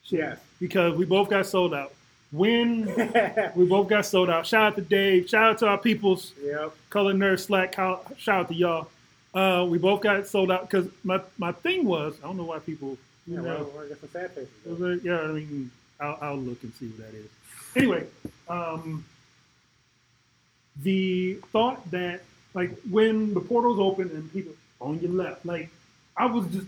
shit Yes. because we both got sold out. When (laughs) we both got sold out. Shout out to Dave. Shout out to our peoples. yep. Color Nerd Slack. Shout out to y'all. Uh, we both got sold out because my, my thing was I don't know why people you Yeah, know well, I got some sad faces. it was like, yeah I mean I'll, I'll look and see what that is. Anyway, um, the thought that like when the portals open and people on your left, like I was just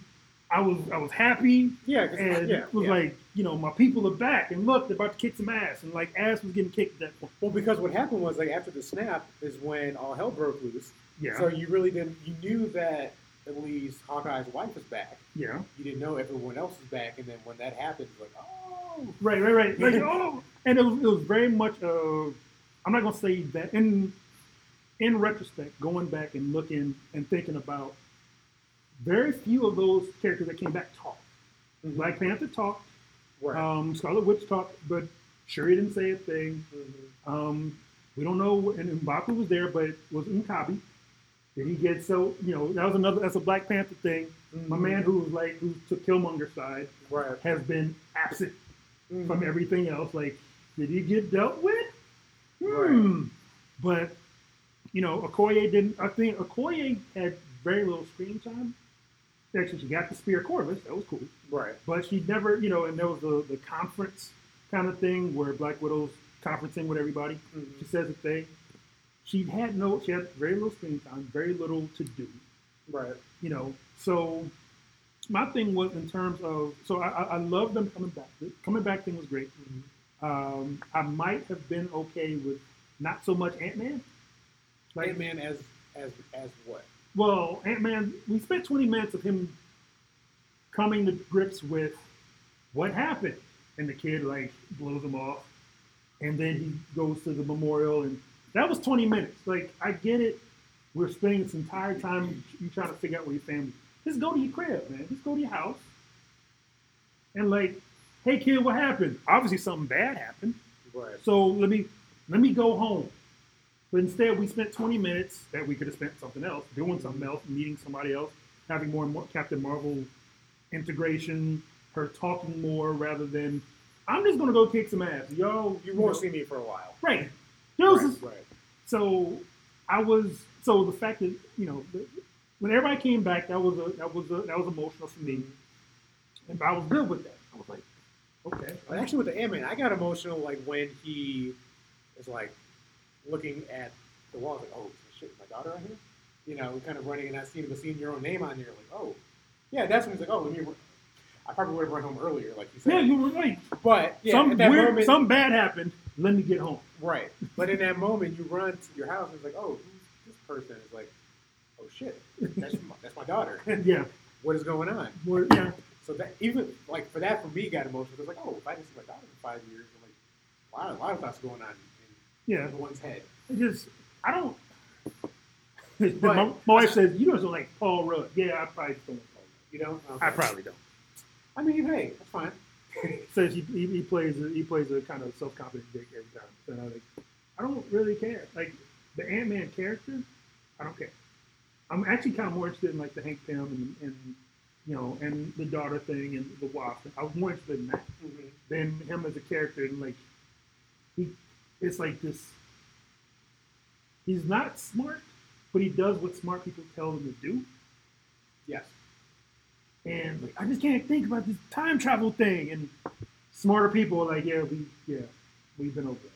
I was I was happy Yeah, and yeah, was yeah. like you know my people are back and look they're about to kick some ass and like ass was getting kicked that point. Well, because what happened was like after the snap is when all hell broke loose. Yeah, So you really didn't. You knew that at least Hawkeye's wife was back. yeah. You didn't know everyone else was back, and then when that happened, like, oh, Right, right, right. Like, (laughs) oh, and it was, it was very much. of, I'm not gonna say that in in retrospect, going back and looking and thinking about very few of those characters that came back talked. Mhm. Black Panther talked, right. um, Scarlet Witch talked, but Shuri didn't say a thing. Mhm. Um, we don't know, and Mbaku was there, but was W'Kabi. Did he get so? You know, that was another. That's a Black Panther thing. My Mhm. man who was like who took Killmonger's side right. has been absent Mhm. from everything else. Like, did he get dealt with? Right. Hmm. But you know, Okoye didn't. I think Okoye had very little screen time. Actually, she got the spear Corvus. That was cool. Right. But she never, you know, and there was the, the conference kind of thing where Black Widow's conferencing with everybody. Mhm. She says a thing. She had no. She had very little screen time. Very little to do Right. you know, so my thing was in terms of so I, I love them coming back. The coming back thing was great. Um, I might have been okay with not so much Ant Man. Like, Ant Man as as as what? well, Ant Man, we spent 20 minutes of him coming to grips with what happened, and the kid like blows him off, and then he goes to the memorial, and that was 20 minutes. Like I get it, we're spending this entire time you trying to figure out where your family. Just go to your crib, man. Just go to your house, and like, hey kid, what happened? Obviously something bad happened. Right. So let me let me go home. But instead, we spent 20 minutes that we could have spent something else, doing something else, meeting somebody else, having more, more Captain Marvel integration, her talking more rather than I'm just gonna go kick some ass. Yo, You know, won't see me for a while. right. Right. right. So I was so the fact that you know the, when everybody came back, that was a that was a, that was emotional for me, and I was good with that. I was like, okay, But actually, with the Ant Man, I got emotional like when he is like looking at the wall, like, oh shit, is my daughter out here? you know, kind of running and not seeing, but seeing your own name on there, like, oh, yeah, that's when it's like, oh, let me. I probably would have run home earlier, like you said. Yeah, you were right. but yeah, some weird, moment, some bad happened. Let me get home. right. But in that moment, you run to your house and it's like, oh, who's this person? It's like, oh shit, that's my, that's my daughter. (laughs) Yeah, what is going on? more, yeah. So that even like for that for me got emotional because like, oh, if I didn't see my daughter in five years, I'm like, wow, a lot of thoughts going on in, Yeah, one's head. it just I don't. (laughs) But- my, my wife says you don't like Paul Rudd. Yeah, I probably don't. You know, Rudd. I probably don't. I mean, hey, that's fine. (laughs) Says he, he, he plays a, he plays a kind of self confident dick every time. So I like I don't really care. Like the Ant Man character, I don't care. I'm actually kind of more interested in like the Hank Pym and, and you know and the daughter thing and the Wasp. I was more interested in that mm-hmm. than him as a character and like he it's like this he's not smart but he does what smart people tell him to do Yes. And like i just can't think about this time travel thing and smarter people are like yeah we yeah we've been over it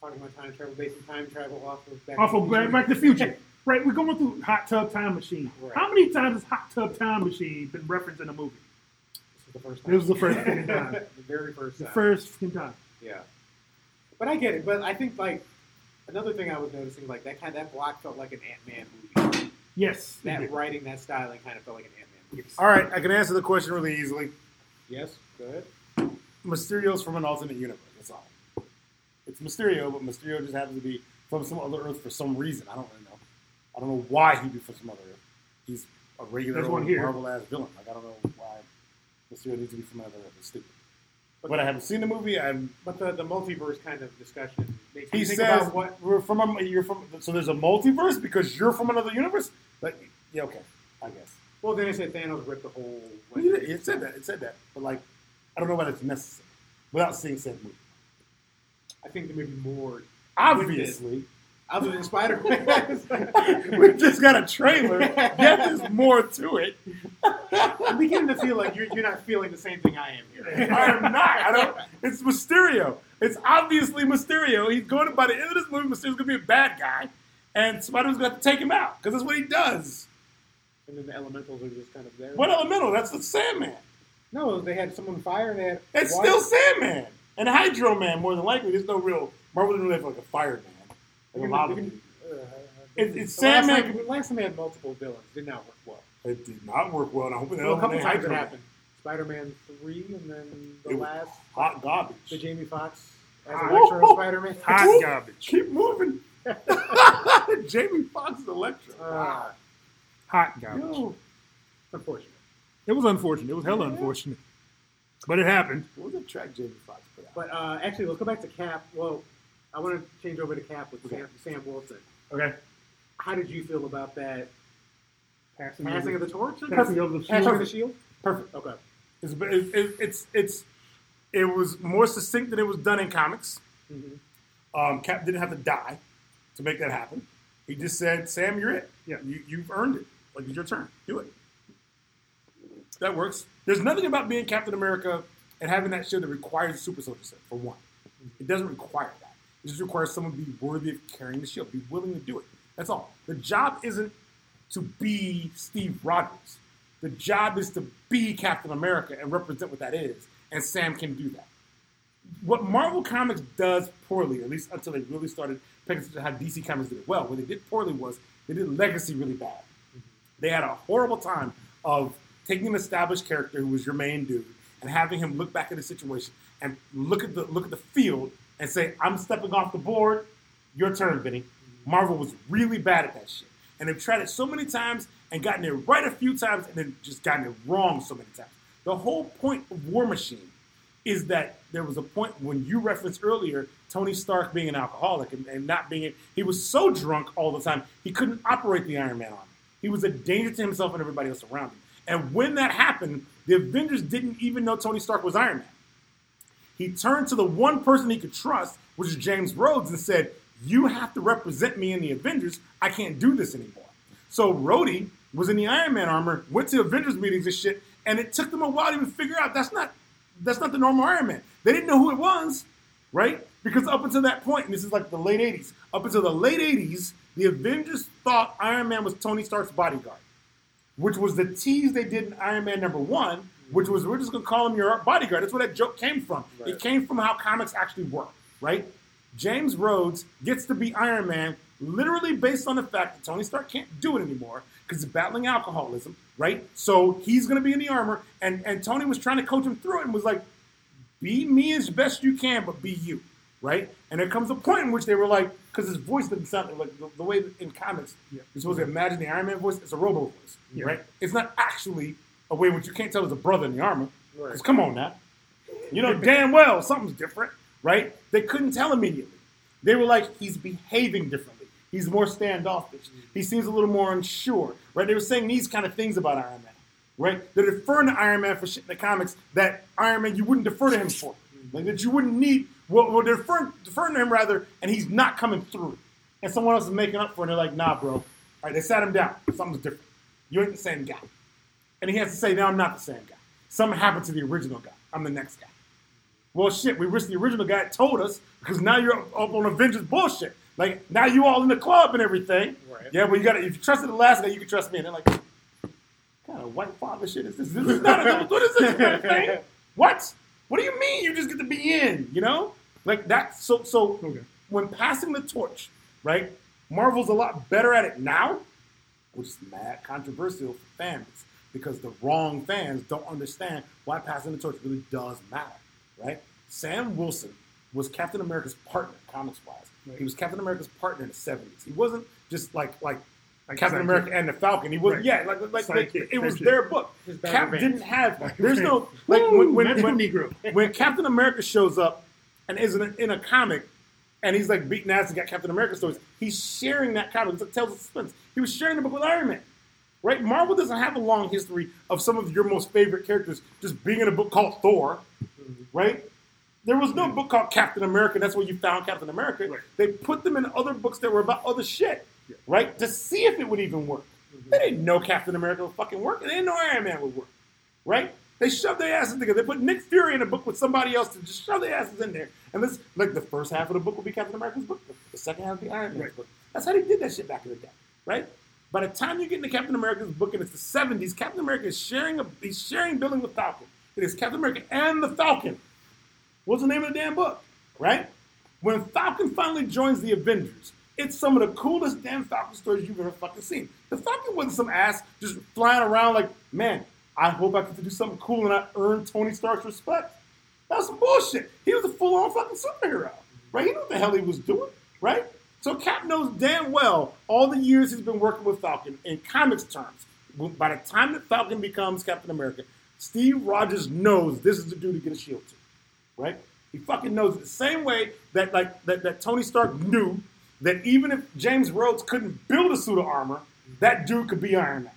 Talking about time travel, basing time travel off of Back off to the of back, back to the future right we're going through hot tub time machine Right. how many times has hot tub time machine been referenced in a movie This was the first time. This was the first (laughs) time. the very first the time. first time Yeah. But I get it. But I think like another thing I was noticing, like that kind of, that block felt like an Ant Man movie. yes That writing, that styling, kind of felt like an Ant Movie. All right, I can answer the question really easily. Yes. go Good. Mysterio's from an alternate universe. That's all. It's Mysterio, but Mysterio just happens to be from some other Earth for some reason. I don't really know. I don't know why he'd be from some other Earth. He's a regular There's one here. Marvel ass villain. Like I don't know why Mysterio needs to be from another Earth. It's stupid. But I haven't seen the movie. I'm, But the, the multiverse kind of discussion makes me he think says about what we're from a, you're from. So there's a multiverse because you're from another universe. But yeah, okay, I guess. Well, then it said Thanos ripped the whole. Well, It said that. It said that. But like, I don't know why that's necessary without seeing said movie. I think there may be more. Obviously, Other than Spider Man. (laughs) we just got a trailer. There's more to it. I'm beginning to feel like you're, you're not feeling the same thing I am here. I am not. I don't. It's Mysterio. It's obviously Mysterio. He's going to, by the end of this movie, Mysterio's going to be a bad guy, and Spider-Man's going to have to take him out because that's what he does. And then the elementals are just kind of there. What elemental? That's the Sandman. No, they had someone fire and they had. It's water. still Sandman and Hydro Man. More than likely, there's no real Marvel didn't really have like a fireman. Like a lot of. Uh, It- it's last Sandman. time, last time they had multiple villains, did not work well. It did not work well. And I hope they Well, a couple times it happened. Spider-Man three, and then the It last, Hot garbage. the Jamie Foxx as Ah. Electro Spider-Man. hot garbage Keep moving. (laughs) (laughs) Jamie Foxx is Electro. Uh, hot garbage Yo, unfortunate. it was unfortunate it was hella Yeah. unfortunate but it happened what was the track Jamie Foxx put out? But uh, actually, let's go back to Cap. Well, I want to change over to Cap with Sam, Sam Wilson. okay How did you feel about that passing, passing of the torch? passing over the Passing of the shield. Perfect. Okay. It's, it's, it's, it's, it was more succinct than it was done in comics. Mm-hmm. Um, Cap didn't have to die to make that happen. He just said, "Sam, you're it. Yeah. you, you've earned it. Like it's your turn. Do it." That works. There's nothing about being Captain America and having that shield that requires a super soldier set. For one, it doesn't require that. It just requires someone to be worthy of carrying the shield, be willing to do it. That's all. The job isn't to be Steve Rogers. The job is to be Captain America and represent what that is. And Sam can do that what Marvel Comics does poorly, at least until they really started paying attention to how DC Comics did it well, what they did poorly was they did Legacy really bad. They had a horrible time of taking an established character who was your main dude and having him look back at the situation and look at the look at the field and say, "I'm stepping off the board. Your turn, Vinny." Marvel was really bad at that shit, and they've tried it so many times and gotten it right a few times, and then just gotten it wrong so many times. The whole point of War Machine is that there was a point when you referenced earlier Tony Stark being an alcoholic and, and not being he was so drunk all the time he couldn't operate the Iron Man armor. He was a danger to himself and everybody else around him. And when that happened, the Avengers didn't even know Tony Stark was Iron Man. He turned to the one person he could trust, which is James Rhodes, and said, "You have to represent me in the Avengers. I can't do this anymore." So Rhodey was in the Iron Man armor, went to Avengers meetings and shit, and it took them a while to even figure out that's not that's not the normal Iron Man. They didn't know who it was. right? Because up until that point, and this is like the late 80s, up until the late 80s, the Avengers thought Iron Man was Tony Stark's bodyguard, which was the tease they did in Iron Man number one, which was we're just gonna call him your bodyguard. That's where that joke came from. It came from how comics actually work, right? James Rhodes gets to be Iron Man literally based on the fact that Tony Stark can't do it anymore because he's battling alcoholism, right? So he's going to be in the armor, and, and Tony was trying to coach him through it and was like, be me as best you can, but be you, right? And there comes a point in which they were like, because his voice doesn't sound like the, the way in comics, Yeah. you're supposed to imagine the Iron Man voice, it's a robo voice, Yeah. right? It's not actually a way which you can't tell it's a brother in the armor. Right. Because come on now. You know damn well something's different, right? They couldn't tell immediately. They were like, he's behaving differently. He's more standoffish. Mm-hmm. He seems a little more unsure, right? They were saying these kind of things about Iron Man, right? They're deferring to Iron Man for shit in the comics that Iron Man you wouldn't defer to him for, mm-hmm. like that you wouldn't need. Well, they're deferring, deferring to him rather, and he's not coming through. And someone else is making up for it. And they're like, nah, bro. All right, they sat him down. Something's different. You ain't the same guy. And he has to say, no, I'm not the same guy. Something happened to the original guy. I'm the next guy. Well, shit, we wish the original guy told us because now you're up on Avengers bullshit. Like, now you all in the club and everything. Right. Yeah, but you got to, if you trusted the last guy, you can trust me. And they're like, what kind of white father shit is this? This is not a, what is this (laughs) kind of thing? What? What do you mean you just get to be in, you know? Like that, so, so Okay. when passing the torch, right, Marvel's a lot better at it now, which is mad controversial for fans because the wrong fans don't understand why passing the torch really does matter, right? Sam Wilson was Captain America's partner, comics wise. Right. He was Captain America's partner in the '70s. He wasn't just like like Like Captain. America and the Falcon. He was Right. yeah, like like, like it was their book. Cap didn't have. (laughs) There's no like when when, magical when, when Captain America shows up and is in a, in a comic and he's like beating ass and got Captain America stories, he's sharing that comic. It tells the suspense. He was sharing the book with Iron Man. Right? Marvel doesn't have a long history of some of your most favorite characters just being in a book called Thor. Right? There was no book called Captain America. That's where you found Captain America. Right. They put them in other books that were about other shit. Yeah. Right? To see if it would even work. Mm-hmm. They didn't know Captain America would fucking work. They didn't know Iron Man would work. Right? They shoved their asses together. They put Nick Fury in a book with somebody else to just shove their asses in there. And this, like, the first half of the book will be Captain America's book. The second half will be Iron Man's Right. book. That's how they did that shit back in the day. Right? By the time you get into Captain America's book and it's the 70s, Captain America is sharing a he's sharing building with Falcon. It is Captain America and the Falcon. What's the name of the damn book? Right? When Falcon finally joins the Avengers, it's some of the coolest damn Falcon stories you've ever fucking seen. The Falcon wasn't some ass just flying around like, man, I hope I get to do something cool and I earn Tony Stark's respect. That was some bullshit. He was a full-on fucking superhero, right? He knew what the hell he was doing, right? So Cap knows damn well all the years he's been working with Falcon in comics terms. By the time that Falcon becomes Captain America, Steve Rogers knows this is the dude to get a shield to right? He fucking knows it the same way that like that, that Tony Stark knew that even if James Rhodes couldn't build a suit of armor, that dude could be Iron Man,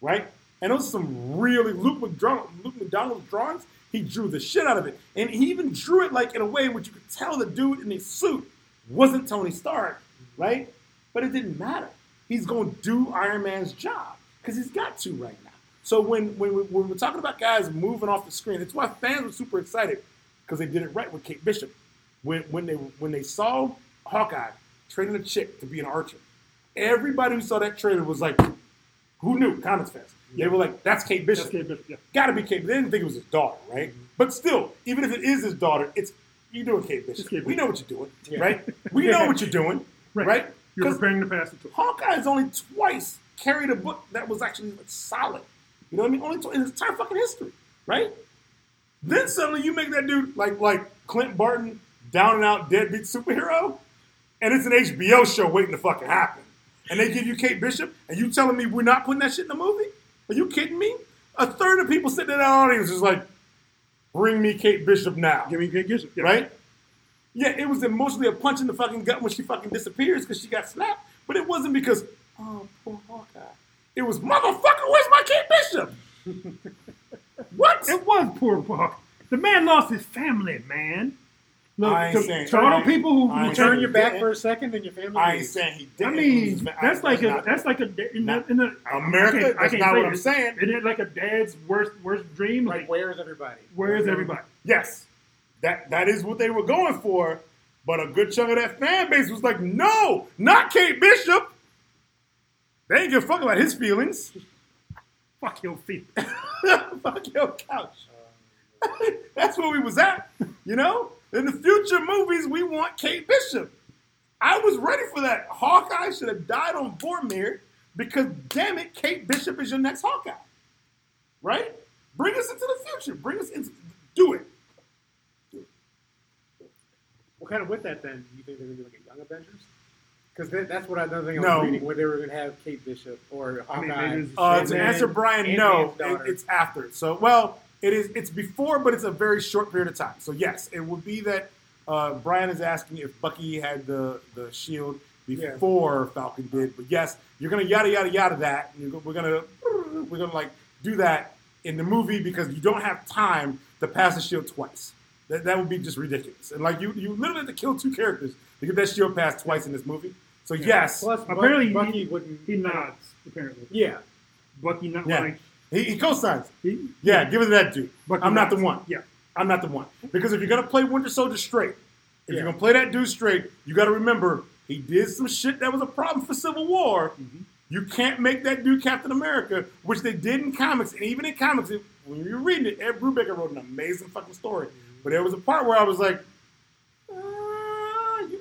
right? And those are some really Luke McDonnell, Luke McDonnell's drawings. He drew the shit out of it, and he even drew it like in a way in which you could tell the dude in his suit wasn't Tony Stark, right? But it didn't matter. He's going to do Iron Man's job because he's got to right now. So when when, we, when we're talking about guys moving off the screen, it's why fans were super excited because they did it right with Kate Bishop. When when they when they saw Hawkeye training a chick to be an archer, everybody who saw that trailer was like, "Who knew?" Comics fans. They were like, "That's Kate Bishop. That's Kate Bishop, yeah. Got to be Kate." They didn't think it was his daughter, right? Mm-hmm. But still, even if it is his daughter, it's you doing Kate Bishop. Kate We Bishop. know what you're doing, Yeah. right? We know what you're doing, (laughs) Right. right? You're preparing to pass it to. Hawkeye's only twice carried a book that was actually solid. You know what I mean? Only twice in his entire fucking history, right? Then suddenly you make that dude like like Clint Barton, down and out deadbeat superhero, and it's an HBO show waiting to fucking happen. And they give you Kate Bishop, and you telling me we're not putting that shit in the movie? Are you kidding me? A third of people sitting in that audience is like, bring me Kate Bishop now Give me Kate Bishop. Yeah. right? Yeah, it was emotionally a punch in the fucking gut when she fucking disappears because she got slapped. But it wasn't because, oh, poor Hawkeye. It was, motherfucker, where's my Kate Bishop? (laughs) what? It was poor Buck. The man lost his family, man. Look, I ain't saying- to I people who, I who turn your back. back for a second, and your family. I ain't saying he didn't. mean, He's- that's like a not- that's like a in not- the, in the America, I can't- I that's can't not say what I'm it. saying. Isn't it like a dad's worst worst dream? Like, Like, where's everybody? where's everybody? Yes. that that is what they were going for. But a good chunk of that fan base was like, no, not Kate Bishop. They ain't give a fuck about his feelings. Fuck your feet. (laughs) fuck your couch. (laughs) That's where we was at. You know? In the future movies, we want Kate Bishop. I was ready for that. Hawkeye should have died on Boromir because, damn it, Kate Bishop is your next Hawkeye. Right? Bring us into the future. Bring us into. Do it. Well, kind of with that, then, do you think they're going to do like a Young Avengers? Because that's what another thing I No. was reading, where they were going to have Kate Bishop or I mean, Hawkeye. maybe it's- Uh, to answer Brian, no, it, it's after. So, well, it is. It's before, but it's a very short period of time. So, yes, it would be that uh, Brian is asking if Bucky had the the shield Yeah. before Falcon did. But yes, you're gonna yada yada yada that. We're gonna we're gonna like do that in the movie because you don't have time to pass the shield twice. That, that would be just ridiculous. And like you, you literally have to kill two characters to get that shield passed twice in this movie. So yes, Plus, Apparently, Bucky he, wouldn't. he nods. Apparently, Yeah. Bucky not Yeah. like he, he co-signs. he, Yeah, give it to that dude. But I'm not the one. Yeah, I'm not the one. Because if you're gonna play Winter Soldier straight, if Yeah. you're gonna play that dude straight, you gotta remember he did some shit that was a problem for Civil War. Mm-hmm. You can't make that dude Captain America, which they did in comics, and even in comics, it, when you're reading it, Ed Brubaker wrote an amazing fucking story. But there was a part where I was like,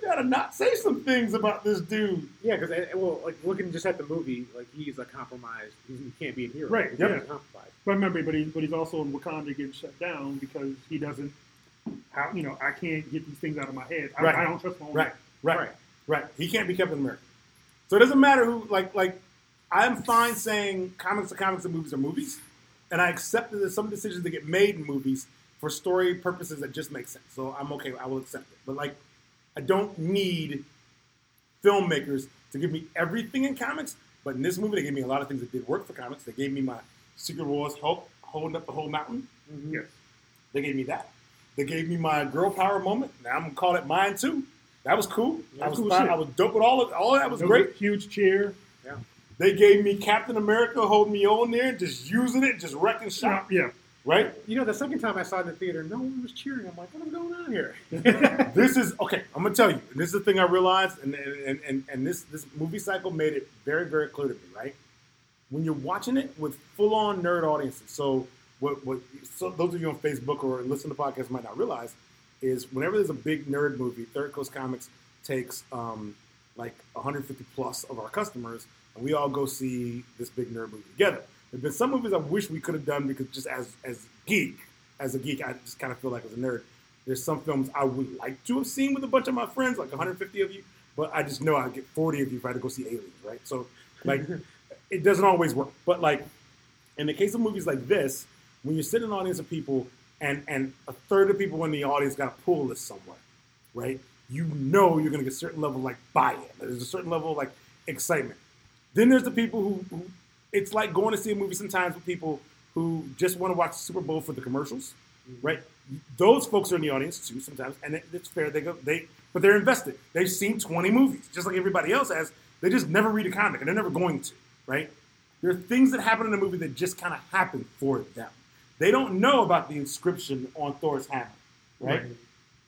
gotta not say some things about this dude. Yeah, because eh, well, like looking just at the movie, like he's a compromised. He's, he can't be a hero. Right, He's yeah. compromised. but remember, but, he, but he's also in Wakanda getting shut down because he doesn't. How you know I can't get these things out of my head. I, Right. I don't trust my own. Right, right, Right. right, He can't be Captain America. So it doesn't matter who. Like, like I'm fine saying comics are comics and movies are movies, and I accept that there's some decisions that get made in movies for story purposes that just make sense. So I'm okay. I will accept it. But like, I don't need filmmakers to give me everything in comics. But in this movie, they gave me a lot of things that did work for comics. They gave me my Secret Wars Hulk holding up the whole mountain. Mm-hmm. Yes. They gave me that. They gave me my girl power moment. Now I'm gonna call it mine too. That was cool. That I was was cool fine. shit. I was dope with all of all of that was There great. huge cheer. Yeah. They gave me Captain America holding me on there, just using it, just wrecking shop. Yeah. Right? You know, the second time I saw it in the theater, no one was cheering. I'm like, what is going on here? (laughs) (laughs) This is okay. I'm gonna tell you. And this is the thing I realized, and and, and and this this movie cycle made it very very clear to me. Right? When you're watching it with full on nerd audiences, so what what so those of you on Facebook or listen to podcasts might not realize is whenever there's a big nerd movie, Third Coast Comics takes um, like 150 plus of our customers, and we all go see this big nerd movie together. There've been some movies I wish we could have done because just as as geek, as a geek, I just kind of feel like as a nerd, there's some films I would like to have seen with a bunch of my friends, like 150 of you, but I just know I'd get 40 of you if I had to go see Aliens, right? So, like, (laughs) it doesn't always work. But like, in the case of movies like this, when you're sitting in an audience of people and and a third of people in the audience got to pull this somewhere, right? You know you're gonna get a certain level of like buy-in. There's a certain level of like excitement. Then there's the people who, who it's like going to see a movie sometimes with people who just want to watch the Super Bowl for the commercials, right? Those folks are in the audience too sometimes, and it, it's fair. They go, they, but they're invested. They've seen 20 movies, just like everybody else has. They just never read a comic, and they're never going to, right? There are things that happen in a movie that just kind of happen for them. They don't know about the inscription on Thor's hammer, right? Right.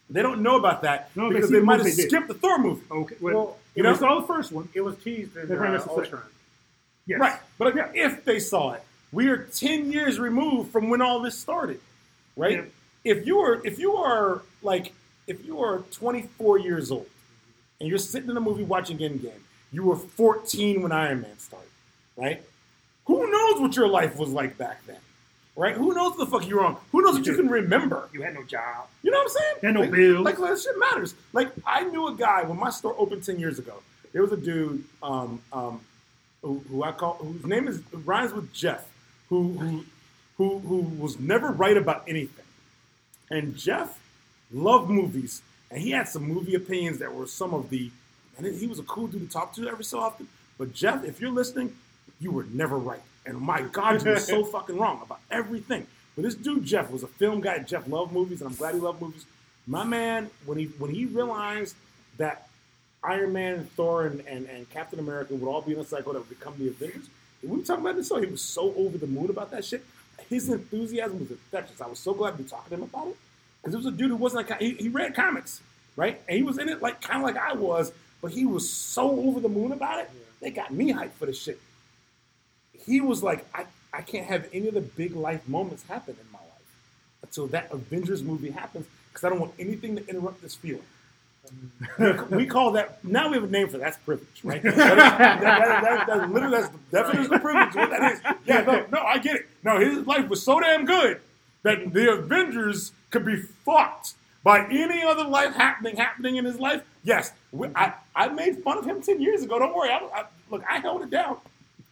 They don't know about that No, because see they might have movie did. skipped the Thor movie. Okay. Well, Well, you you know- saw the first one. It was teased in They bring uh, us a second. Ultron. Yes. Right. But yeah, if they saw it, we are ten years removed from when all this started. Right? If you are if you are like if you are 24 years old and you're sitting in a movie watching Endgame, you were 14 when Iron Man started, right? Who knows what your life was like back then? Right? Who knows the fuck you're on? Who knows what you can remember? You had no job. You know what I'm saying? And no like, bills. Like, that shit matters. Like, I knew a guy when my store opened 10 years ago. There was a dude um, um, who, who I call, whose name is rhymes with Jeff, who, who, who, who was never right about anything. And Jeff loved movies, and he had some movie opinions that were some of the, and he was a cool dude to talk to every so often. But Jeff, if you're listening, you were never right. And my God, you were so (laughs) fucking wrong about everything. But this dude Jeff was a film guy. Jeff loved movies, and I'm glad he loved movies. My man, when he when he realized that Iron Man, and Thor, and, and, and Captain America would all be in a cycle that would become the Avengers, and we were talking about this, so he was so over the moon about that shit. His enthusiasm was infectious. I was so glad to be talking to him about it. because it was a dude who wasn't like he, he read comics, right? And he was in it like kind of like I was, but he was so over the moon about it. Yeah. They got me hyped for the shit. He was like, I, I can't have any of the big life moments happen in my life until that Avengers movie happens because I don't want anything to interrupt this feeling. We call that now we have a name for that. That's privilege, right? (laughs) That is, that, that, that, literally that's the definition of privilege. What that is? Yeah, no, no, I get it. No, his life was so damn good that the Avengers could be fucked by any other life happening happening in his life. Yes, we, I I made fun of him ten years ago. Don't worry. I, I, look, I held it down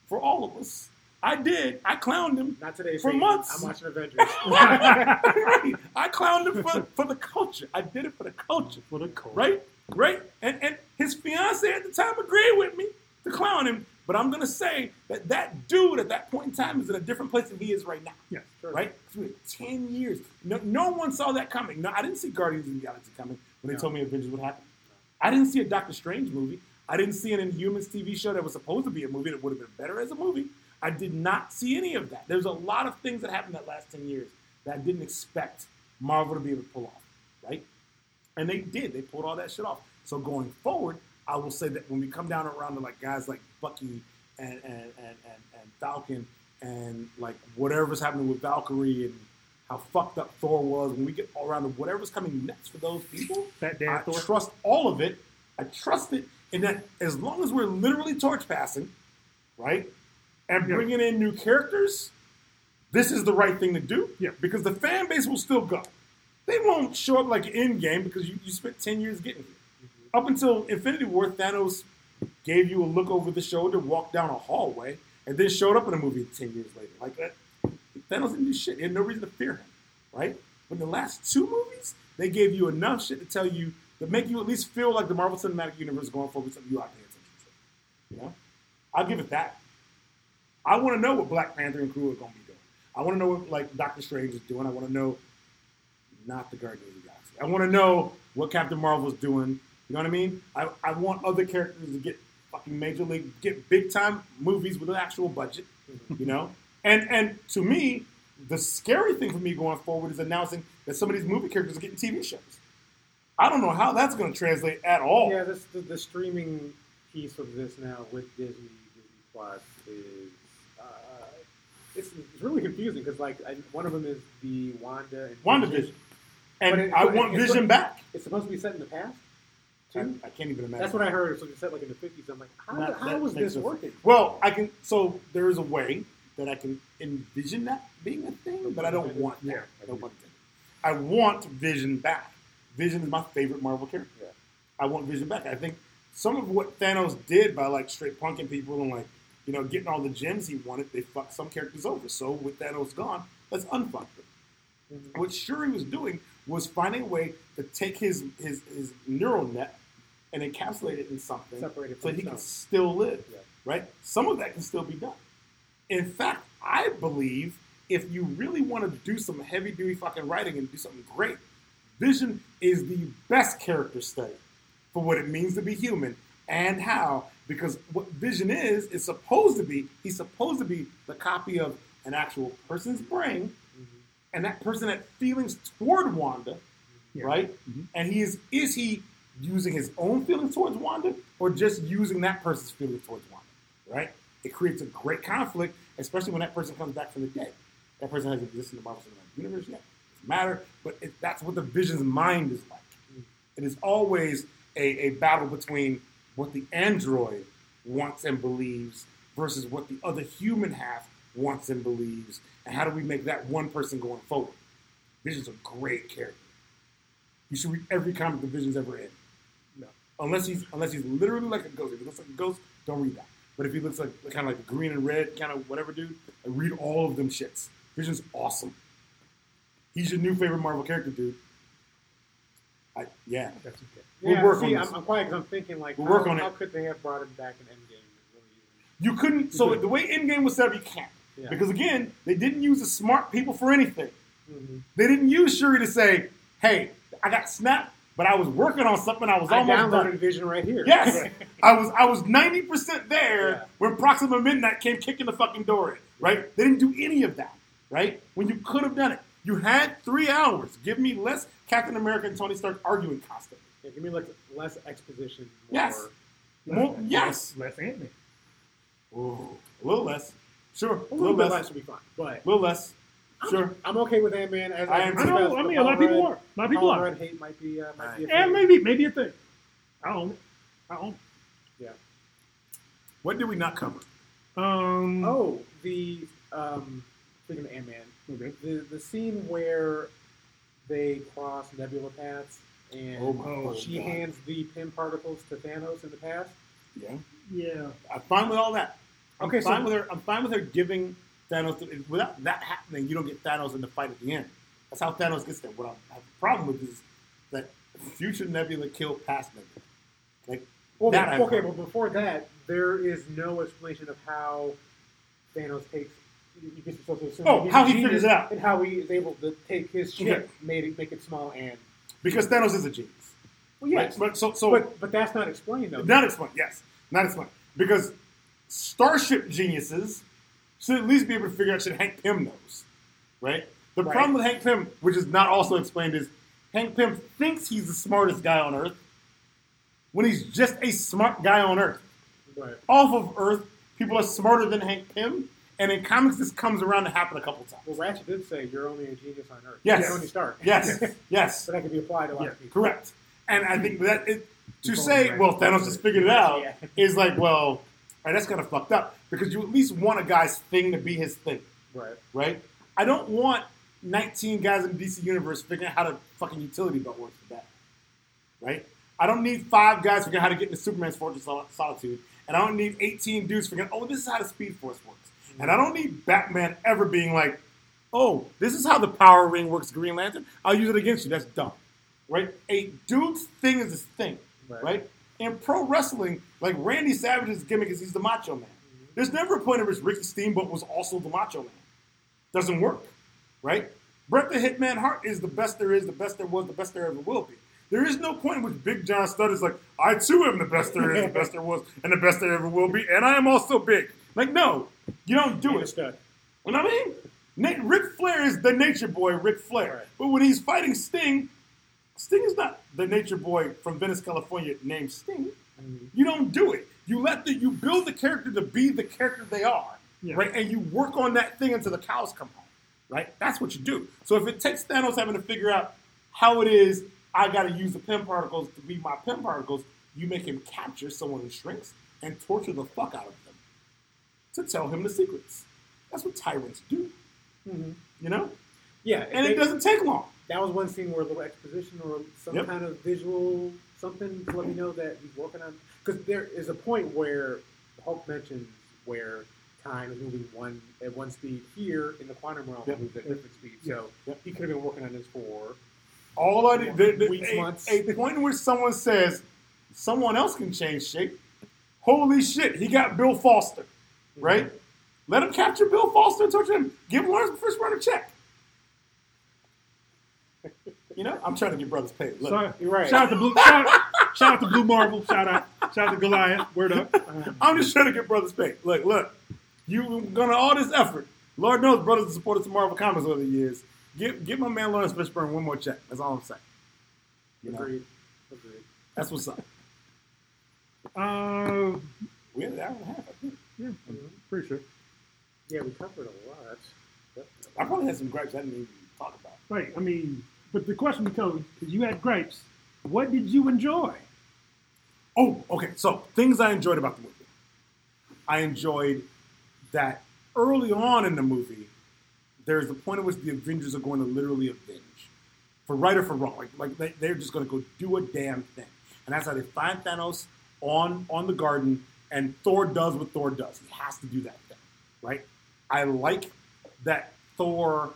for all of us. I did. I clowned him. Not today. For Satan. months. I'm watching (laughs) Avengers. right. I clowned him for, for the culture. I did it for the culture. For the cold. Right? Right? And and his fiance at the time agreed with me to clown him. But I'm gonna say that that dude at that point in time is in a different place than he is right now. Yeah. Sure. Right? Ten years. No, no one saw that coming. No, I didn't see Guardians of the Galaxy coming when they No. told me Avengers would happen. I didn't see a Doctor Strange movie. I didn't see an Inhumans TV show that was supposed to be a movie that would have been better as a movie. I did not see any of that. There's a lot of things that happened that last 10 years that I didn't expect Marvel to be able to pull off, right? And they did. They pulled all that shit off. So going forward, I will say that when we come down around to like guys like Bucky and and, and, and, and Falcon and like whatever's happening with Valkyrie and how fucked up Thor was, when we get all around to whatever's coming next for those people, Fat Dad I Thor. trust all of it. I trust it in that as long as we're literally torch passing, right, and Yeah. bringing in new characters, this is the right thing to do. Yeah. Because the fan base will still go. They won't show up like in game because you, you spent ten years getting here. Mm-hmm. Up until Infinity War, Thanos gave you a look over the shoulder, walked down a hallway, and then showed up in a movie ten years later. Like that, Thanos didn't do shit. You had no reason to fear him, right? But in the last two movies, they gave you enough shit to tell you to make you at least feel like the Marvel Cinematic Universe is going forward with something you ought to pay attention to. You know, I'll give it that. I want to know what Black Panther and crew are going to be doing. I want to know what like Doctor Strange is doing. I want to know not the Guardians of the Galaxy. I want to know what Captain Marvel's doing. You know what I mean? I, I want other characters to get fucking major league, get big time movies with an actual budget. You know, and and to me, the scary thing for me going forward is announcing that some of these movie characters are getting TV shows. I don't know how that's going to translate at all. Yeah, this the, the streaming piece of this now with Disney Disney Plus is it's, it's really confusing because like I, one of them is the Wanda and WandaVision. And it- I but want Vision back. It's supposed to be set in the past. I, Too. I can't even imagine. That's what I heard. So it's set like in the fifties. I'm like, how, Not- how that is makes this working? Well, I can. So there is a way that I can envision that being a thing, but I don't want that. Yeah. I don't want that. I want Vision back. Vision is my favorite Marvel character. Yeah. I want Vision back. I think some of what Thanos did by like straight punking people and like you know getting all the gems he wanted, they fucked some characters over. So with Thanos gone, let's unfuck them. Mhm. What Shuri was doing was finding a way to take his his, his neural net and encapsulate it in something Separate it so he can still live. Yeah. Right? Some of that can still be done. In fact, I believe if you really want to do some heavy duty fucking writing and do something great, Vision is the best character study for what it means to be human and how. Because what Vision is, is supposed to be, he's supposed to be the copy of an actual person's brain, Mhm. and that person had feelings toward Wanda, Yeah. right? Mhm. And he is is he using his own feelings towards Wanda or just using that person's feelings towards Wanda, right? It creates a great conflict, especially when that person comes back from the dead. That person hasn't existed in the Marvel Cinematic Universe yet. Doesn't matter, but it, that's what the Vision's mind is like. It is always a, a battle between what the android wants and believes versus what the other human half wants and believes, and how do we make that one person going forward? Vision's a great character. You should read every comic the Vision's ever in. No. Unless he's unless he's literally like a ghost. If he looks like a ghost, don't read that. But if he looks like kind of like green and red kind of whatever dude, I read all of them shits. Vision's awesome. He's your new favorite Marvel character, dude. I, yeah. That's okay. We'll yeah, work see, on this. I'm, I'm quiet because I'm thinking like, We'll how, work on how it. could they have brought him back in Endgame? You couldn't. So the way Endgame was set up, you can't. Yeah. Because again, they didn't use the smart people for anything. Mhm. They didn't use Shuri to say, "Hey, I got snapped, but I was working on something. I was I almost done." Vision right here. Yes, (laughs) I was. I was ninety percent there Yeah. when Proxima Midnight came kicking the fucking door in. Right? They didn't do any of that. Right? When you could have done it, You had three hours. Give me less Captain America and Tony Stark arguing constantly. Yeah, give me like less exposition. Yes. More, More, yes. Less Ant Man. Ooh, a little less. Sure. a A little less. less would be fine, but A little less. Sure. I'm okay with Ant Man. As I am I know. I mean, a lot of people are. A lot of people are. Rudd hate might be uh, might be a And thing. maybe, maybe a thing. I own it. I own Yeah. What did we not cover? it. Um. Oh, the um, speaking of Ant Man, Okay. the the scene where they cross Nebula paths and Oh my Oh, she God. hands the Pym particles to Thanos in the past. Yeah. Yeah. I'm fine with all that. I'm Okay, so- fine with her. I'm fine with her giving Thanos. The, without that happening, you don't get Thanos in the fight at the end. That's how Thanos gets there. What I have a problem with is that future Nebula killed past Nebula. Like Well, that. I have a okay, problem but before that, there is no explanation of how Thanos takes. You you get supposed to Oh, he's how he figures it out. and how he is able to take his ship, Okay. made it, make it small, and because Thanos is a genius. well, yes, Right? But so so but but that's not explained though. Not explained, yes. Not explained. Because Starship geniuses should at least be able to figure out shit Hank Pym knows. Right? The Right. problem with Hank Pym, which is not also explained, is Hank Pym thinks he's the smartest guy on Earth when he's just a smart guy on Earth. Right. Off of Earth, people are smarter than Hank Pym, and in comics this comes around to happen a couple times. Well, Ratchet did say you're only a genius on Earth. Yes. Tony Stark. (laughs) Yes, yes. But that could be applied to a lot Yeah, of people. Correct. And I think that it, to say, well. Thanos just figured it out (laughs) Yeah. is like, well, right, that's kind of fucked up because you at least want a guy's thing to be his thing, Right. right? I don't want 19 guys in the DC universe figuring out how to fucking utility belt works for that, right? I don't need five guys figuring out how to get into Superman's Fortress of Solitude, and I don't need 18 dudes figuring, oh, this is how the Speed Force works, and I don't need Batman ever being like, oh, this is how the Power Ring works, Green Lantern. I'll use it against you. That's dumb, right? A dude's thing is his thing, Right. right? In pro wrestling, like Randy Savage's gimmick is he's the Macho Man. Mm-hmm. There's never a point in which Ricky Steamboat was also the Macho Man. Doesn't work, right? Bret the Hitman Hart is the best there is, the best there was, the best there ever will be. There is no point in which Big John Studd is like, I too am the best there is, the (laughs) best there was, and the best there ever will be, and I am also big. Like, no, you don't do it. You know what I mean? Na- Ric Flair is the nature boy, Ric Flair. Right. But when he's fighting Sting, Sting is not the nature boy from Venice, California named Sting. Mm-hmm. You don't do it. You let the you build the character to be the character they are, Yeah. right? And you work on that thing until the cows come home, right? That's what you do. So if it takes Thanos having to figure out how it is I got to use the Pym particles to be my Pym particles, you make him capture someone who shrinks and torture the fuck out of them to tell him the secrets. That's what tyrants do, Mhm. you know. Yeah, And they- it doesn't take long. That was one scene where a little exposition or some Yep. kind of visual something to let me know that he's working on. Because there is a point where Hulk mentions where time is moving one at one speed. Here in the quantum realm, Yep. moves at different speeds. So Yep. he could have been working on this for. All I did, the, the, Weeks, a, months. a (laughs) point in which someone says someone else can change shape. Holy shit, he got Bill Foster, right? Let him capture Bill Foster and torture him. Give Laurence Fishburne a check. You know, I'm trying to get brothers paid. Look, Sorry. You're right. Shout out to Blue. Shout, shout out to Blue Marvel. Shout out. Shout out to Goliath. Word up. I'm just trying to get brothers paid. Look, look, you gonna all this effort. Lord knows brothers have supported some Marvel comics over the years. Give give my man Laurence Fishburne one more check. That's all I'm saying. You know, Agreed. Agreed. that's what's up. Uh, We hour and a half. I think. yeah, I'm pretty sure. Yeah, we covered a lot. I probably had some gripes I didn't even talk about. Right. I mean, but the question becomes: because you had gripes, what did you enjoy? Oh, okay. So things I enjoyed about the movie. I enjoyed that early on in the movie, there's the point at which the Avengers are going to literally avenge, for right or for wrong. Like, like they, they're just going to go do a damn thing, and that's how they find Thanos on on the garden, and Thor does what Thor does. He has to do that thing, right? I like that Thor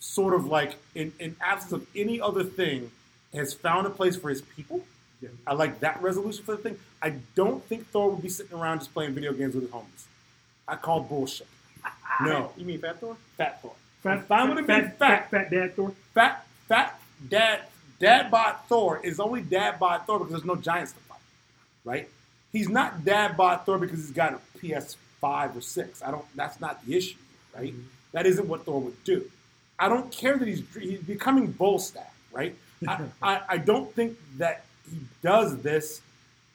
sort of like in, in absence of any other thing has found a place for his people Yeah. I like that resolution for the thing. I don't think Thor would be sitting around just playing video games with his homies. I call bullshit. (laughs) No, You mean Fat Thor? fat Thor. Fat, I'm fine with him fat, fat. fat, fat dad Thor. Fat, fat dad, dad bod Thor is only dad bod Thor because there's no giants to fight, right? He's not dad bod Thor because he's got a PS5 or six. I don't. That's not the issue, right? Mm-hmm. That isn't what Thor would do. I don't care that he's he's becoming Volstagg, right? I, (laughs) I, I don't think that he does this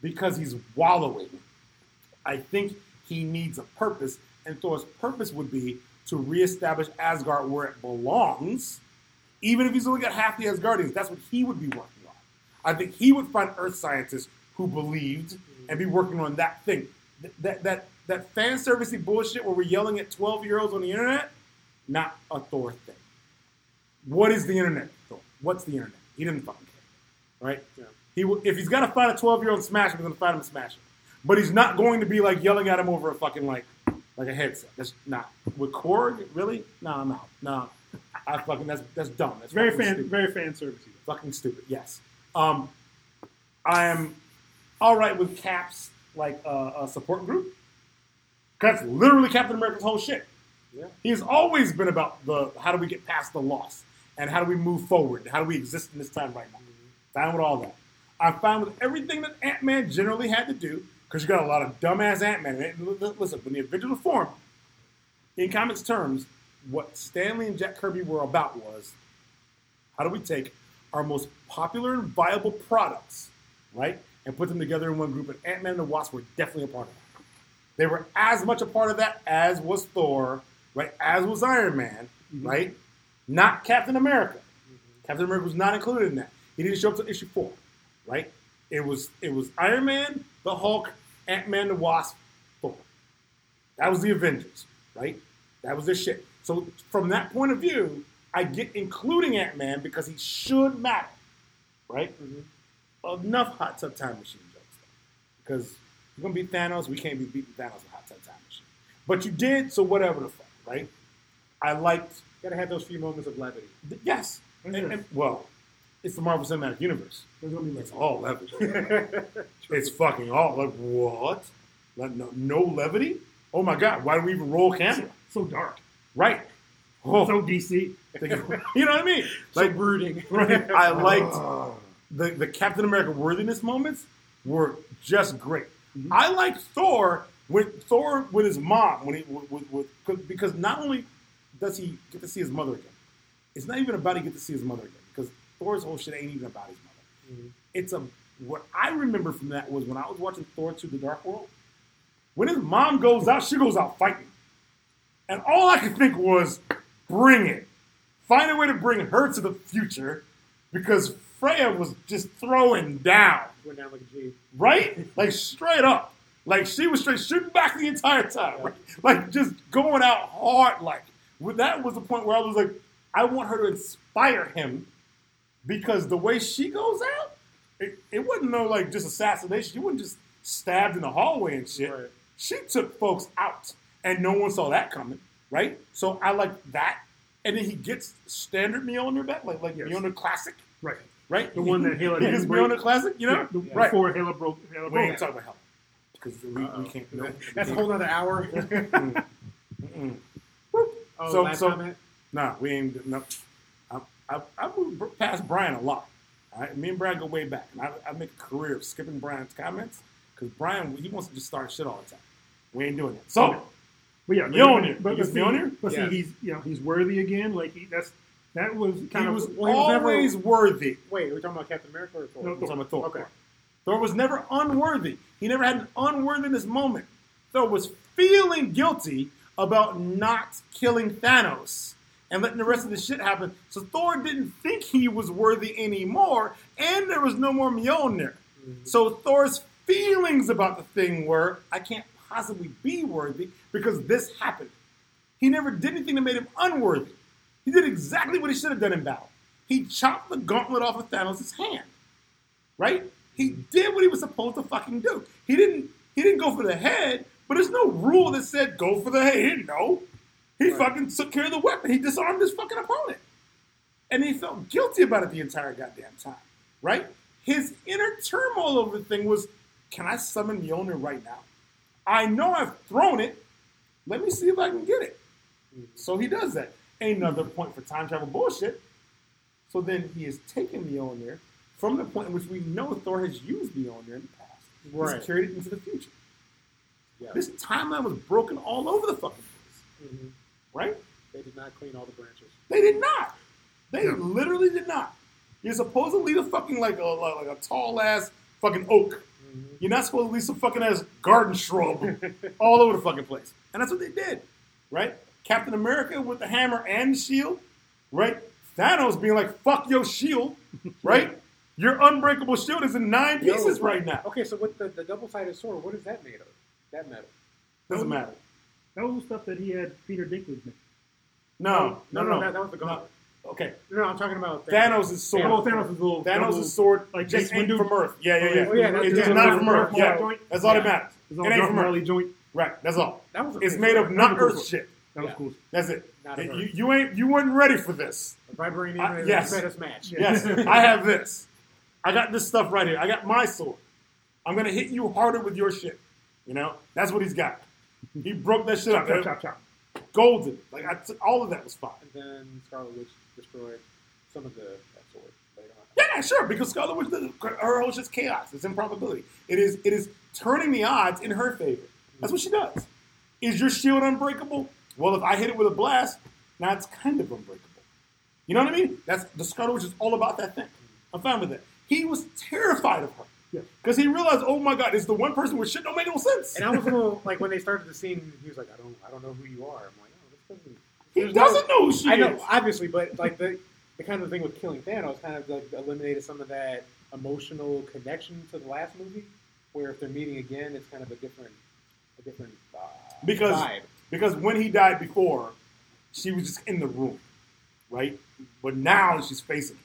because he's wallowing. I think he needs a purpose, and Thor's purpose would be to reestablish Asgard where it belongs. Even if he's only got half the Asgardians, that's what he would be working on. I think he would find Earth scientists who believed and be working on that thing. That that that fan servicey bullshit where we're yelling at twelve year olds on the internet, not a Thor thing. What is the internet? Thor? What's the internet? He didn't fucking care, right? Yeah. He will, if he's got to fight a twelve year old smash, he's gonna fight him and smash him. But he's not going to be like yelling at him over a fucking like like a headset. That's not with Korg. Really? No, no, no. I fucking that's that's dumb. That's very fan, stupid very fan servicey. fucking stupid. Yes. Um, I am all right with Cap's like uh, a support group. That's literally Captain America's whole shit. Yeah. He's always been about the how do we get past the loss and how do we move forward and how do we exist in this time right now. Fine with all that. I'm fine with everything that Ant Man generally had to do because you got a lot of dumbass Ant Man. Listen, when the were formed, in comics terms, what Stan Lee and Jack Kirby were about was how do we take our most popular and viable products, right, and put them together in one group? And Ant Man and the Wasp were definitely a part of that. They were as much a part of that as was Thor, right? As was Iron Man, mm-hmm. right? Not Captain America. Captain America was not included in that. He didn't show up to issue four, right? It was it was Iron Man, the Hulk, Ant Man, the Wasp, Thor. That was the Avengers, right? That was their shit. So from that point of view, I get including Ant Man because he should matter, right? Mm-hmm. Enough hot tub time machine jokes, because you're gonna beat Thanos. We can't be beating Thanos with hot tub time machine. But you did, so whatever the fuck, right? I liked, Gotta have those few moments of levity. th- yes, and, mm-hmm. and- well, it's the Marvel Cinematic Universe. There's gonna be It's all levity. (laughs) It's fucking all like what? Like, no, no levity? Oh my god! Why do we even roll camera? so dark, Right? Oh, so DC. (laughs) you know what I mean? like brooding. Right. I liked (laughs) oh. The, the Captain America worthiness moments were just great. Mm-hmm. I liked Thor with Thor with his mom when he with, with, with 'cause- because not only does he get to see his mother again, it's not even about he get to see his mother again because Thor's whole shit ain't even about his mother. Mm-hmm. It's a what I remember from that was when I was watching Thor to the Dark World. When his mom goes out, she goes out fighting, and all I could think was, "Bring it." find a way to bring her to the future because Freya was just throwing down, Went down like a G. right? Like straight up. Like she was straight shooting back the entire time. Right? (laughs) Like just going out hard. Like that was the point where I was like, I want her to inspire him because the way she goes out, it, it wasn't no like just assassination. She wasn't just stabbed in the hallway and shit. Right. She took folks out, and no one saw that coming, right? So I like that. And then he gets standard Mjolnir back, like like Yes. Mjolnir Classic, Right. Right? The one that gets (laughs) didn't break. Mjolnir Classic, you know, Yeah, the- right? Before Hela broke. Hela We ain't talking about hell because we, we uh, can't. No, That's a whole nother hour. (laughs) Oh, So- so- comment. Nah, we ain't. No, I, I, I moved past Brian a lot. Right? Me and Brian go way back, and I, I make a career of skipping Brian's comments because Brian he wants to just start shit all the time. We ain't doing it. So But yeah, Mjolnir. But, but, guess see, but see, Yeah. he's you know he's worthy again. Like he, that's that was kind he of was well, he was never- always worthy. Wait, are we talking about Captain America or Thor? No, I'm talking about Thor. Okay. Thor was never unworthy. He never had an unworthiness moment. Thor was feeling guilty about not killing Thanos and letting the rest of the shit happen. So Thor didn't think he was worthy anymore, and there was no more Mjolnir. Mm-hmm. So Thor's feelings about the thing were, I can't possibly be worthy because this happened. He never did anything that made him unworthy. He did exactly what he should have done in battle. He chopped the gauntlet off of Thanos' hand right? He did what he was supposed to fucking do. He didn't he didn't go for the head, but there's no rule that said go for the head. He didn't know. He Right. fucking took care of the weapon. He disarmed his fucking opponent. And he felt guilty about it the entire goddamn time. Right? His inner turmoil over the thing was, can I summon Mjolnir right now? I know I've thrown it. Let me see if I can get it. Mm-hmm. So he does that. Another point for time travel bullshit. So then he has taken Mjolnir from the point in which we know Thor has used Mjolnir in the past. Right. He's carried it into the future. Yeah. This timeline was broken all over the fucking place, Mhm. right? They did not clean all the branches. They did not. They No. literally did not. You're supposed to leave a fucking like a like, like a tall ass fucking oak. You're not supposed to leave some fucking ass garden shrub (laughs) all over the fucking place. And that's what they did, right? Captain America with the hammer and the shield, right? Thanos being like, "Fuck your shield," (laughs) right? Your unbreakable shield is in nine Yo, pieces right now. Okay, so with the, the double sided sword, what is that made of? That metal. Doesn't matter. That was the stuff that he had Peter Dinklage make. Oh, no, no, no. That, that was the gauntlet. Okay, No, I'm talking about Thanos' sword. Oh, Thanos' little Thanos' double- sword like just ain't from Earth. Yeah, yeah, oh, yeah. Oh, yeah, it's yeah, not from Earth. Yeah, that's all that Yeah. matters. His It ain't from Earth. Joint. Right, that's all. That was a It's made of not That Earth shit. That was Yeah. cool. That's it. Not Earth. You, you ain't you weren't ready for this. Vibranium is yes. the best match. Yes, (laughs) I have this. I got this stuff right here. I got my sword. I'm gonna hit you harder with your shit. You know, that's what he's got. He broke that shit up. Chop, chop, chop. Golden. Like I t- all of that was fine. And then Scarlet Witch destroyed some of the that sword later on. Yeah, sure. Because Scarlet Witch, her whole shit's chaos. It's improbability. It is. It is turning the odds in her favor. That's what she does. Is your shield unbreakable? Well, if I hit it with a blast, now it's kind of unbreakable. You know what I mean? That's the Witch is all about that thing. I'm fine with that. He was terrified of her Yeah. because he realized, oh my god, it's the one person where shit don't make no sense. And I was a little like when they started the scene, he was like, "I don't, I don't know who you are." I'm like, "Oh, this doesn't." he doesn't no- know who she I know, obviously, but like the the kind of thing with killing Thanos kind of like eliminated some of that emotional connection to the last movie, where if they're meeting again, it's kind of a different, a different uh, Because- vibe. Because when he died before, she was just in the room, right? But now she's facing him.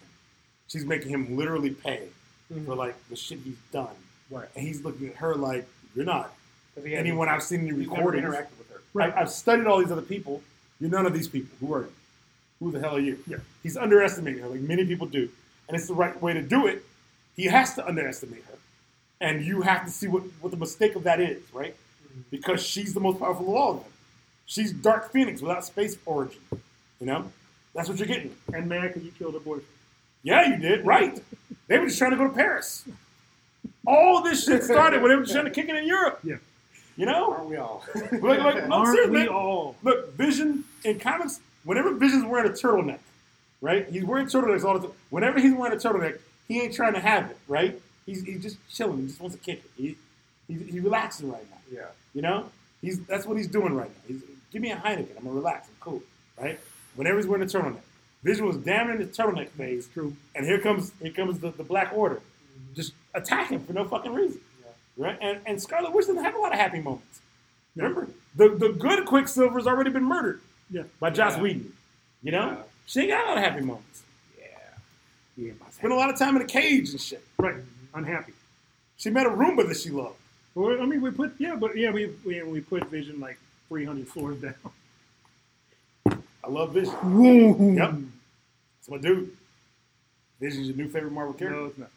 She's making him literally pay mm-hmm. for like the shit he's done, Right. and he's looking at her like, "You're not 'Cause he hasn't- anyone I've seen in your he's never recordings. interacted with her. Right. I, I've studied all these other people. You're none of these people. Who are you? Who the hell are you?" Yeah. He's underestimating her, like many people do, and it's the right way to do it. He has to underestimate her, and you have to see what, what the mistake of that is, right? Mm-hmm. Because she's the most powerful of all of them. She's Dark Phoenix without space origin. You know, that's what you're getting. And mad because you killed her boyfriend. Yeah, you did. Right. they were just trying to go to Paris. All this shit started when they were trying to kick it in Europe. Yeah. You know? Aren't we all? (laughs) Look, look, no, Aren't seriously, we man. all? Look, Vision in comics, whenever Vision's wearing a turtleneck, right? He's wearing turtlenecks all the time. Whenever he's wearing a turtleneck, he ain't trying to have it, right? He's, he's just chilling. He just wants to kick it. He, he's, he's relaxing right now. yeah. You know, he's that's what he's doing right now. He's give me a Heineken. I'm gonna relax. I'm cool, right? Whenever he's wearing a turtleneck, Vision was damn in the turtleneck phase, True. and here comes here comes the, the Black Order, mm-hmm. just attack him for no fucking reason, Yeah. right? And and Scarlet Witch doesn't have a lot of happy moments. Remember, the the good Quicksilver's already been murdered Yeah. by Joss Yeah. Whedon. You know, Yeah. she ain't got a lot of happy moments. Yeah. Yeah. Spent a lot of time in a cage and shit. Right. Unhappy. She met a Roomba that she loved. Well, I mean, we put yeah, but yeah, we we, we put Vision like 300 floors down. I love Vision. Whoa. Yep. It's my dude. Vision's your new favorite Marvel character. No, it's not.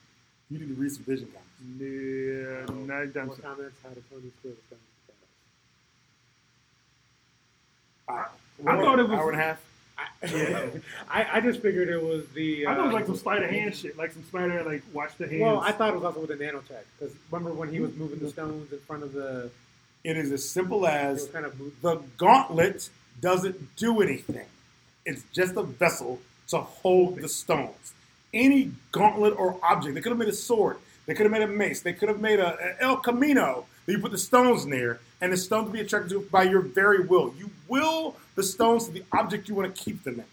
You need to read some Vision comics. Yeah, not done. More so. comments? How did Tony steal the I, I thought it was- hour and a half. Thanos? I, I just figured it was the. Uh, I thought it was like some spider hand shit, like some spider like watch the hands. Well, I thought it was also with the nanotech because remember when he was moving the stones in front of the. It is as simple as kind of the gauntlet doesn't do anything. It's just a vessel to hold the stones. Any gauntlet or object, they could have made a sword, they could have made a mace, they could have made a, a El Camino that you put the stones near, and the stones be attracted to by your very will. You will the stones to the object you want to keep them in.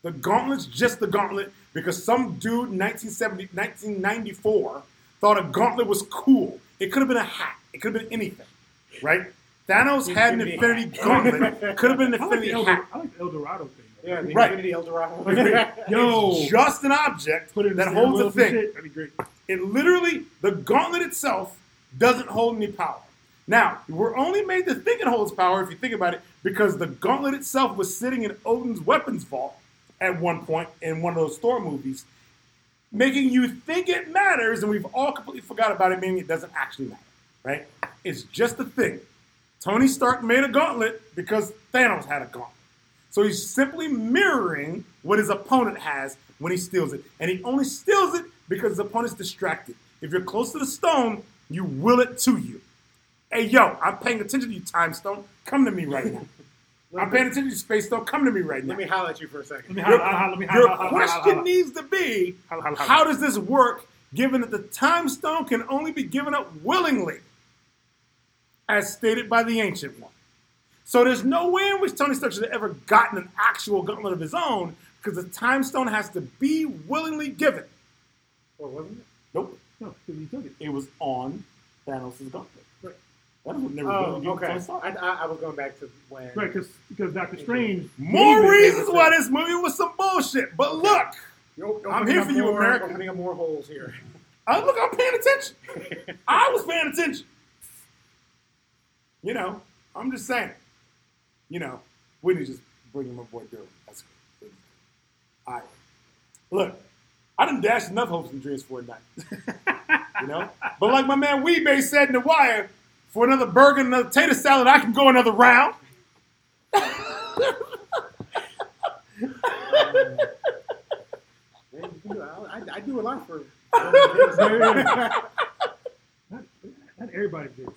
The gauntlet's just the gauntlet because some dude in 1970, 1994 thought a gauntlet was cool. It could have been a hat. It could have been anything, right? Thanos had (laughs) an Infinity Infinity gauntlet. Could have been an I like the Infinity El, hat. I like the El Dorado thing. Yeah, the Right. Infinity Eldorado. (laughs) Yo, Just an object put it in that the holds a wheels thing. Shit. That'd be great. It literally, the gauntlet itself doesn't hold any power. Now, we're only made to think it holds power if you think about it, because the gauntlet itself was sitting in Odin's weapons vault at one point in one of those Thor movies, making you think it matters, and we've all completely forgot about it, meaning it doesn't actually matter, right? It's just a thing. Tony Stark made a gauntlet because Thanos had a gauntlet. So he's simply mirroring what his opponent has when he steals it. And he only steals it because his opponent's distracted. If you're close to the stone, you will it to you. Hey, yo, I'm paying attention to you, Time Stone. Come to me right now. (laughs) I'm paying attention to space. Don't come to me right now. Let me holler at you for a Let second. Your, holla- holla- let me your question needs to be how does this work given that the time stone can only be given up willingly, as stated by the Ancient One? So there's no way in which Tony Stark should have ever gotten an actual gauntlet of his own because the time stone has to be willingly given. Or wasn't it? Nope. No, he took it. It was on Thanos' gauntlet. Right. That was never Oh, willingly given to okay. I, I, I was going back to when. Right, because Doctor Strange. More reasons why this movie was some bullshit. But look, Yo- I'm here for you, more- America. Opening up more holes here. I, look, I'm paying attention. (laughs) I was paying attention. You know, I'm just saying. You know, we just bring him aboard Durham. That's good. All right. Look, I didn't dash enough hopes and dreams for a night. (laughs) you know? But like my man Wee-Bey said in The Wire, for another burger and another tater salad, I can go another round. I, do a lot for. Not (laughs) everybody did.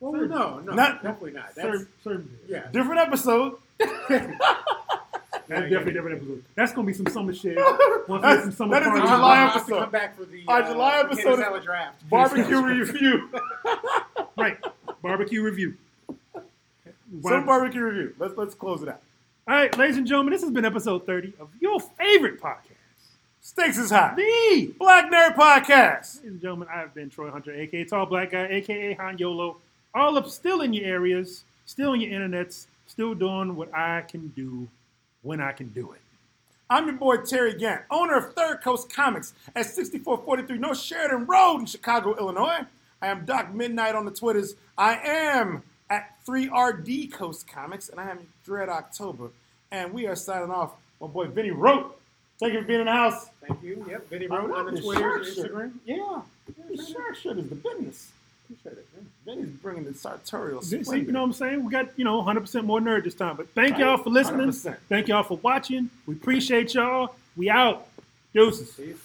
Well, no, no, Not- definitely not. That's, Certain, yeah. Different episode. (laughs) That's definitely a different episode. That's gonna be some summer shit. (laughs) Once That's- some summer that is a. July episode. come back for the Our uh, July episode is- salad draft. (laughs) Barbecue review. Right. Barbecue review. Some barbecue review. Let's let's close it out. All right, ladies and gentlemen, this has been episode 30 of your favorite podcast, Stakes is high. the Black Nerd Podcast. Ladies and gentlemen, I have been Troy Hunter, aka Tall Black Guy, aka Han Yolo. All up, still in your areas, still in your internets, still doing what I can do when I can do it. I'm your boy Terry Gant, owner of Third Coast Comics at 6443 North Sheridan Road in Chicago, Illinois. I am Doc Midnight on the Twitters. I am at 3RD Coast Comics, and I am Dread October. And we are signing off. My boy Vinny Wrote. Thank you for being in the house. Thank you. Yep, Vinny I wrote on the Twitter. Instagram. Yeah. The shark shirt is the business. Appreciate it. Vinny's bringing the sartorial See, you know what I'm saying? We got, you know, 100% more nerd this time. But thank y'all for listening. 100%. Thank y'all for watching. We appreciate y'all. We out. Deuces. Peace.